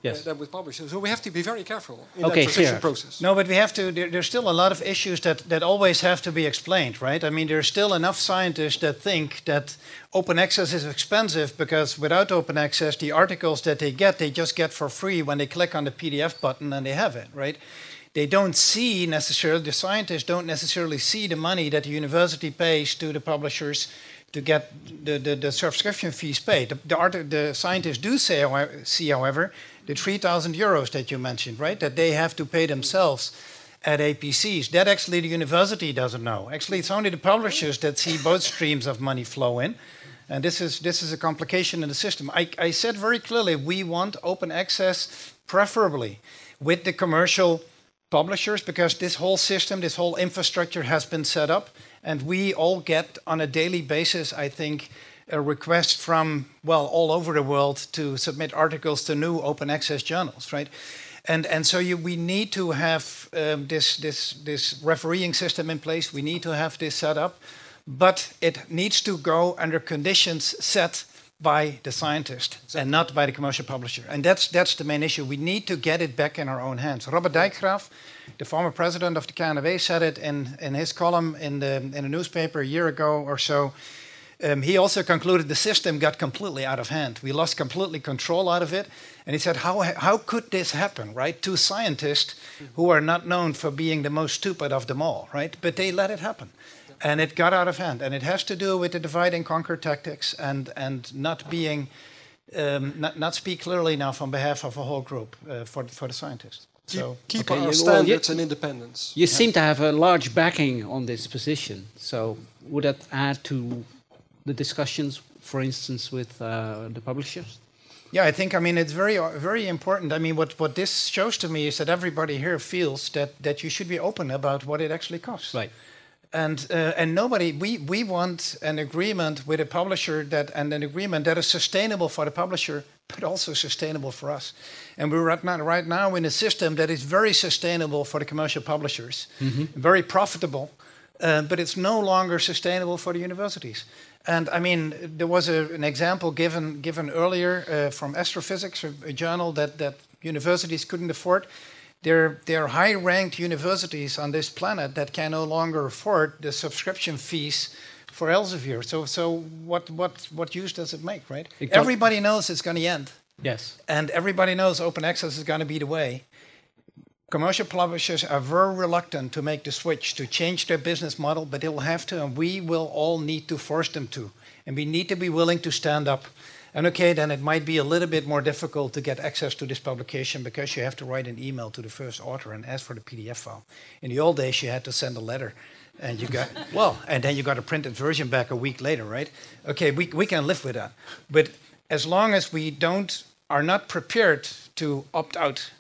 Yes. uh, than with publishers. So we have to be very careful in Okay, that transition clear. process. No, but we have to. There, there's still a lot of issues that that always have to be explained, right? I mean, there's still enough scientists that think that open access is expensive because without open access, the articles that they get, they just get for free when they click on the PDF button and they have it, right? They don't see necessarily. The scientists don't necessarily see the money that the university pays to the publishers to get the, the, the subscription fees paid. The, the, the scientists do say, see, however, the 3,000 euros that you mentioned, right? That they have to pay themselves at APCs. That actually the university doesn't know. Actually, it's only the publishers that see both streams of money flow in. And this is, this is a complication in the system. I, I said very clearly we want open access, preferably with the commercial publishers, because this whole system, this whole infrastructure has been set up. And we all get on a daily basis, I think, a request from, well, all over the world to submit articles to new open access journals, right? And, and so you, we need to have um, this, this, this refereeing system in place. We need to have this set up. But it needs to go under conditions set by the scientist and not by the commercial publisher. And that's, that's the main issue. We need to get it back in our own hands. Robert Dijkgraaf, the former president of the KNAW, said it in, in his column in the, in a newspaper a year ago or so. Um, he also concluded the system got completely out of hand. We lost completely control out of it. And he said, how, how could this happen, right? Two scientists who are not known for being the most stupid of them all, right? But they let it happen. And it got out of hand. And it has to do with the divide and conquer tactics and, and not being, um, not, not speak clearly enough on behalf of a whole group uh, for, for the scientists. So keep Okay, our you- standards well, you- and independence. You seem to have a large backing on this position. So would that add to the discussions, for instance, with uh, the publishers? Yeah, I think I mean it's very very important. I mean, what what this shows to me is that everybody here feels that that you should be open about what it actually costs. Right. And uh, and nobody we we want an agreement with a publisher that and an agreement that is sustainable for the publisher, but also sustainable for us. And we're right now right now in a system that is very sustainable for the commercial publishers, Mhm. very profitable, uh, but it's no longer sustainable for the universities. And I mean, there was a, an example given given earlier uh, from Astrophysics, a, a journal that that universities couldn't afford. They're, they're high-ranked universities on this planet that can no longer afford the subscription fees for Elsevier. So, so what, what, what use does it make, right? It Everybody knows it's going to end. Yes. And everybody knows open access is going to be the way. Commercial publishers are very reluctant to make the switch, to change their business model, but they will have to, and we will all need to force them to. And we need to be willing to stand up. And okay, then it might be a little bit more difficult to get access to this publication because you have to write an email to the first author and ask for the PDF file. In the old days, you had to send a letter and you got, well, and then you got a printed version back a week later, right? Okay, we, we can live with that. But as long as we don't, are not prepared to opt out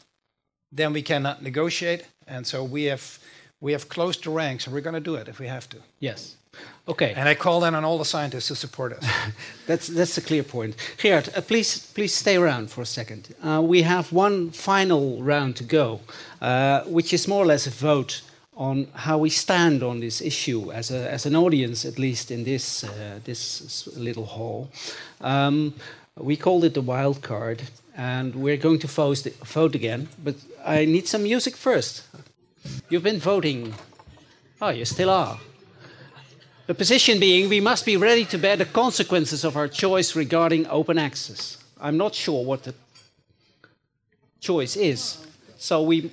then we cannot negotiate. And so we have we have closed the ranks, and we're going to do it if we have to. Yes. Okay. And I call then on all the scientists to support us. That's that's a clear point. Gerard, uh, please please stay around for a second. Uh, we have one final round to go, uh, which is more or less a vote on how we stand on this issue as a as an audience, at least in this uh, this little hall. Um, we called it the wild card, and we're going to vote vote again. But I need some music first. You've been voting. Oh, you still are. The position being we must be ready to bear the consequences of our choice regarding open access. I'm not sure what the choice is. So we,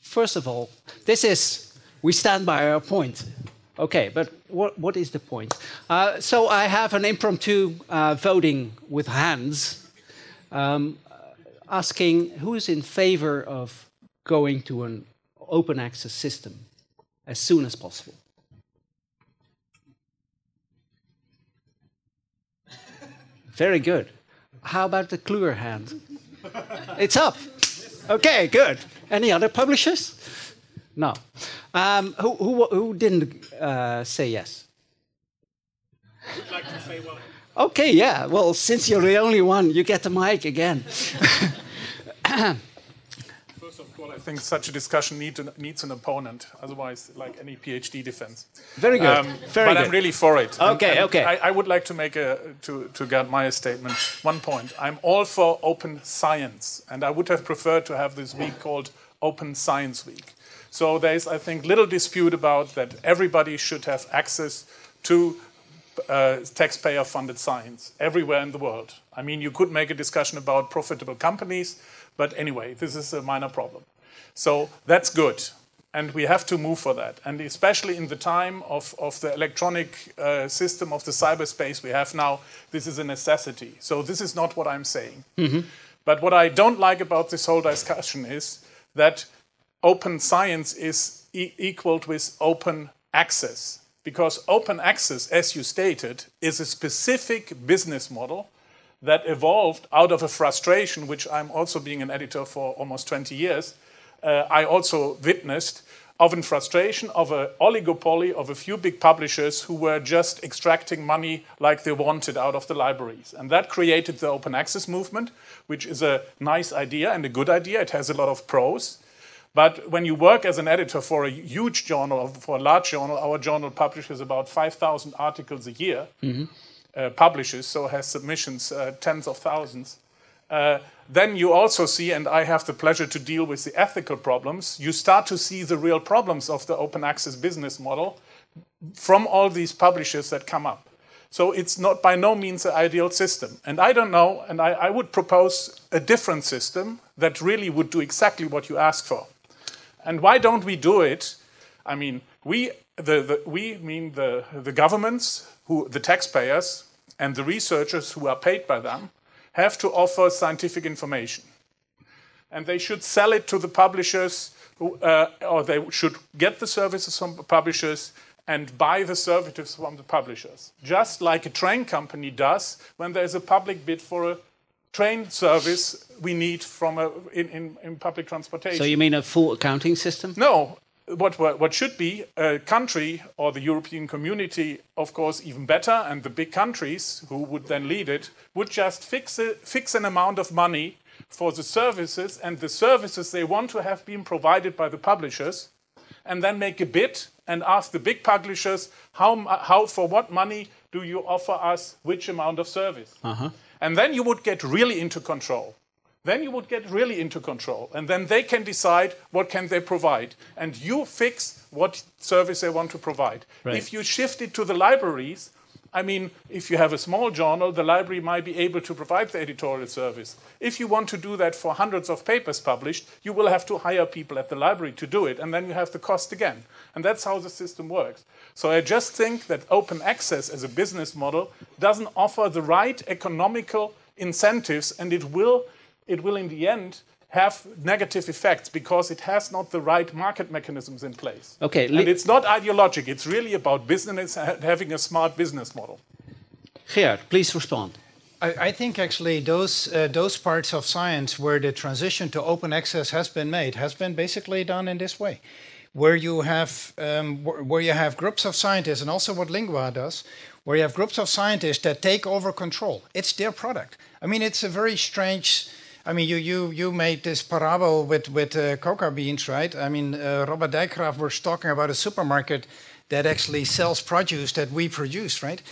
first of all, this is, we stand by our point. Okay, but what, what is the point? Uh, so I have an impromptu uh, voting with hands um, asking who is in favor of going to an open access system as soon as possible. Very good. How about the Kluwer hand? It's up. Okay, good. Any other publishers? No. Um, who, who, who didn't uh, say yes? Would like to say well. Okay, yeah. Well, since you're the only one, you get the mic again. First of all, I think such a discussion need to, needs an opponent. Otherwise, like any PhD defense. Very good. Very but good. I'm really for it. Okay, And- and okay. I, I would like to make a to to get my statement. One point. I'm all for open science, and I would have preferred to have this week called Open Science Week. So there's, I think, little dispute about that. Everybody should have access to uh, taxpayer-funded science everywhere in the world. I mean, you could make a discussion about profitable companies, but anyway, this is a minor problem. So that's good, and we have to move for that. And especially in the time of, of the electronic uh, system of the cyberspace we have now, this is a necessity. So this is not what I'm saying. Mhm. But what I don't like about this whole discussion is that open science is e- equaled with open access. Because open access, as you stated, is a specific business model that evolved out of a frustration, which I'm also being an editor for almost 20 years. Uh, I also witnessed of a frustration of an oligopoly of a few big publishers who were just extracting money like they wanted out of the libraries. And that created the open access movement, which is a nice idea and a good idea. It has a lot of pros. But when you work as an editor for a huge journal, for a large journal, our journal publishes about 5,000 articles a year, uh, publishes, so has submissions uh, tens of thousands. Uh, then you also see, and I have the pleasure to deal with the ethical problems, you start to see the real problems of the open access business model from all these publishers that come up. So it's not by no means an ideal system. And I don't know, and I, I would propose a different system that really would do exactly what you ask for. And why don't we do it? I mean, we, the, the, we mean the, the governments, who, the taxpayers, and the researchers who are paid by them have to offer scientific information. And they should sell it to the publishers, uh, or they should get the services from the publishers and buy the services from the publishers. Just like a train company does when there's a public bid for a train service we need from a, in, in, in public transportation. So you mean a full accounting system? No, what, what should be a country or the European community, of course, even better, and the big countries who would then lead it would just fix a, fix an amount of money for the services and the services they want to have been provided by the publishers, and then make a bid and ask the big publishers how how for what money do you offer us which amount of service, Uh-huh. and then you would get really into control then you would get really into control and then they can decide what can they provide and you fix what service they want to provide. Right. if you shift it to the libraries i mean if you have a small journal the library might be able to provide the editorial service. If you want to do that for hundreds of papers published you will have to hire people at the library to do it and then you have the cost again. And that's how the system works. So i just think that open access as a business model doesn't offer the right economical incentives and it will it will in the end have negative effects because it has not the right market mechanisms in place. Okay, and it's not ideologic. It's really about business ha- having a smart business model. Geert, please respond. I, I think actually those uh, those parts of science where the transition to open access has been made has been basically done in this way, where you have um, wh- where you have groups of scientists, and also what LingOA does, where you have groups of scientists that take over control. It's their product. I mean, it's a very strange. I mean, you you you made this parable with with uh, coca beans, right? I mean, uh, Robert Dijkgraaf was talking about a supermarket that actually sells produce that we produce, right?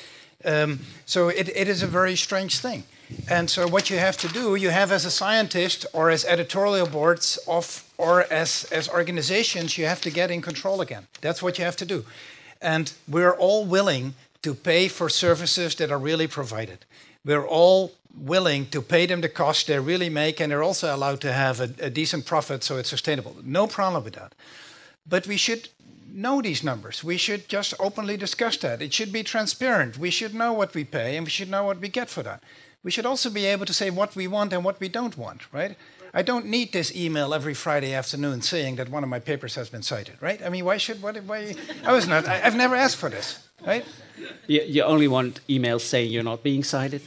Um, so it, it is a very strange thing. And so what you have to do, you have as a scientist or as editorial boards of or as, as organizations, you have to get in control again. That's what you have to do. And we're all willing to pay for services that are really provided. We're all willing to pay them the cost they really make, and they're also allowed to have a, a decent profit so it's sustainable. No problem with that. But we should know these numbers. We should just openly discuss that. It should be transparent. We should know what we pay and we should know what we get for that. We should also be able to say what we want and what we don't want, right? I don't need this email every Friday afternoon saying that one of my papers has been cited, right? I mean, why should what? Why? I was not. I, I've never asked for this, right? You, you only want emails saying you're not being cited?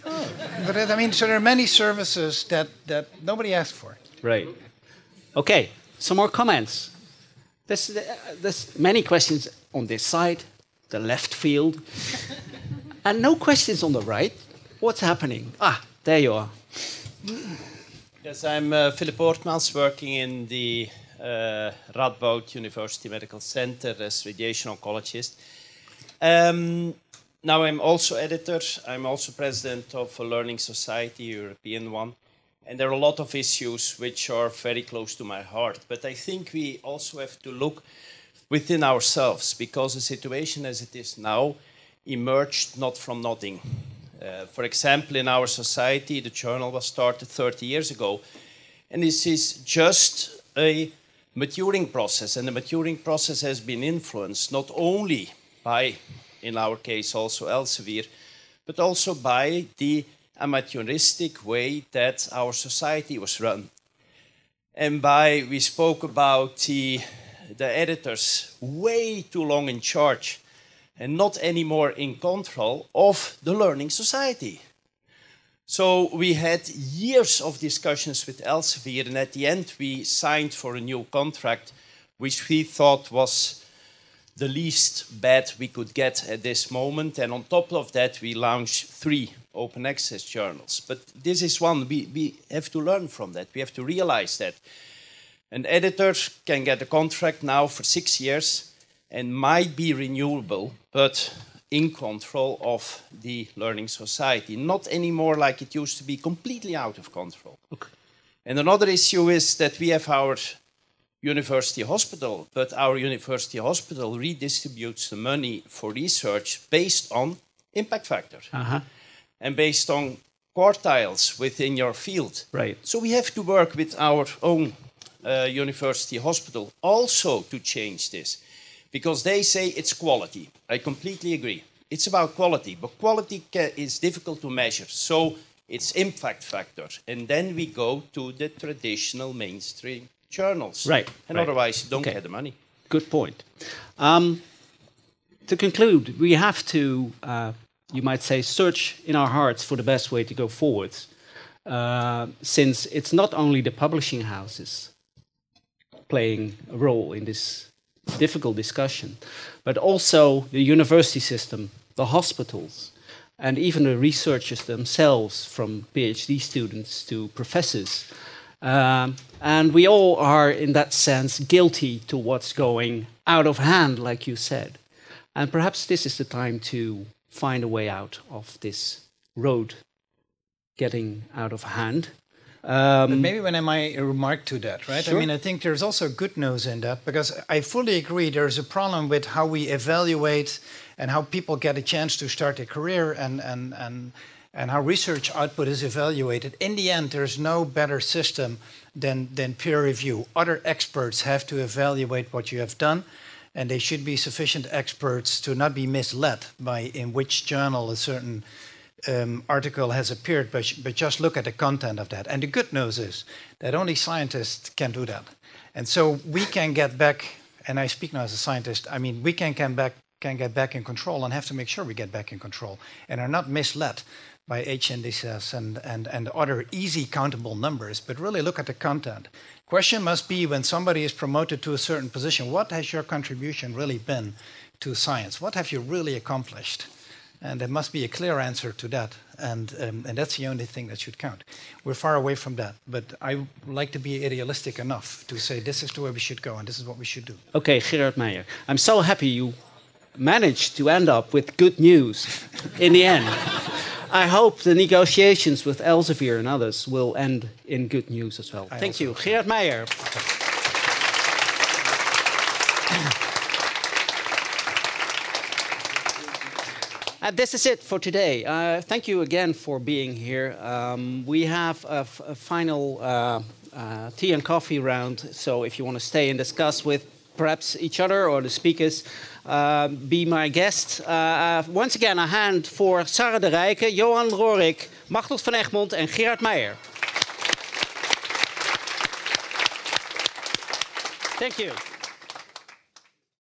But I mean, so there are many services that that nobody asked for. Right. Okay, some more comments. There's, uh, there's many questions on this side, the left field, and no questions on the right. What's happening? Ah, there you are. Yes, I'm uh, Philip Poortmans, working in the uh, Radboud University Medical Center as radiation oncologist. Um, now I'm also editor. I'm also president of a learning society, European one. And there are a lot of issues which are very close to my heart. But I think we also have to look within ourselves because the situation as it is now emerged not from nothing. Uh, for example, in our society, the journal was started 30 years ago. And this is just a maturing process. And the maturing process has been influenced not only by, in our case, also Elsevier, but also by the amateuristic way that our society was run. And by, we spoke about the, the editors way too long in charge and not anymore in control of the learning society. So we had years of discussions with Elsevier, and at the end we signed for a new contract, which we thought was the least bad we could get at this moment. And on top of that, we launched three open access journals. But this is one we, we have to learn from that. We have to realize that an editor can get a contract now for six years and might be renewable, but in control of the learning society, not anymore like it used to be, completely out of control. Okay. And another issue is that we have our university hospital, but our university hospital redistributes the money for research based on impact factor Uh-huh. and based on quartiles within your field. Right. So we have to work with our own uh, university hospital also to change this because they say it's quality. I completely agree. It's about quality, but quality ca- is difficult to measure. So it's impact factor. And then we go to the traditional mainstream journals. Right, And right. otherwise, you don't Okay. get the money. Good point. Um, to conclude, we have to, uh, you might say, search in our hearts for the best way to go forward, uh, since it's not only the publishing houses playing a role in this difficult discussion, but also the university system, the hospitals, and even the researchers themselves, from PhD students to professors. Um, and we all are, in that sense, guilty to what's going out of hand, like you said. And perhaps this is the time to find a way out of this road getting out of hand. Um, maybe when I might remark to that, right? Sure. I mean, I think there's also good news in that because I fully agree there's a problem with how we evaluate and how people get a chance to start a career and, and, and, and how research output is evaluated. In the end, there's no better system than, than peer review. Other experts have to evaluate what you have done, and they should be sufficient experts to not be misled by in which journal a certain um, article has appeared, but, but just look at the content of that. And the good news is that only scientists can do that. And so we can get back, and I speak now as a scientist, I mean, we can, can, back, can get back in control and have to make sure we get back in control and are not misled by H indices and, and, and other easy countable numbers, but really look at the content. Question must be when somebody is promoted to a certain position, what has your contribution really been to science? What have you really accomplished? And there must be a clear answer to that. And, um, and that's the only thing that should count. We're far away from that. But I like to be idealistic enough to say this is the way we should go and this is what we should do. Okay, Gerard Meijer. I'm so happy you managed to end up with good news in the end. I hope the negotiations with Elsevier and others will end in good news as well. I Thank you. Gerard Meijer. Uh, this is it for today. Uh, thank you again for being here. Um, we have a, final uh, uh, tea and coffee round, so if you want to stay and discuss with perhaps each other or the speakers, uh, be my guest. Uh, once again, a hand for Sarah de Rijcke, Johan Rooryck, Machteld van Egmond en Gerard Meijer. Thank you.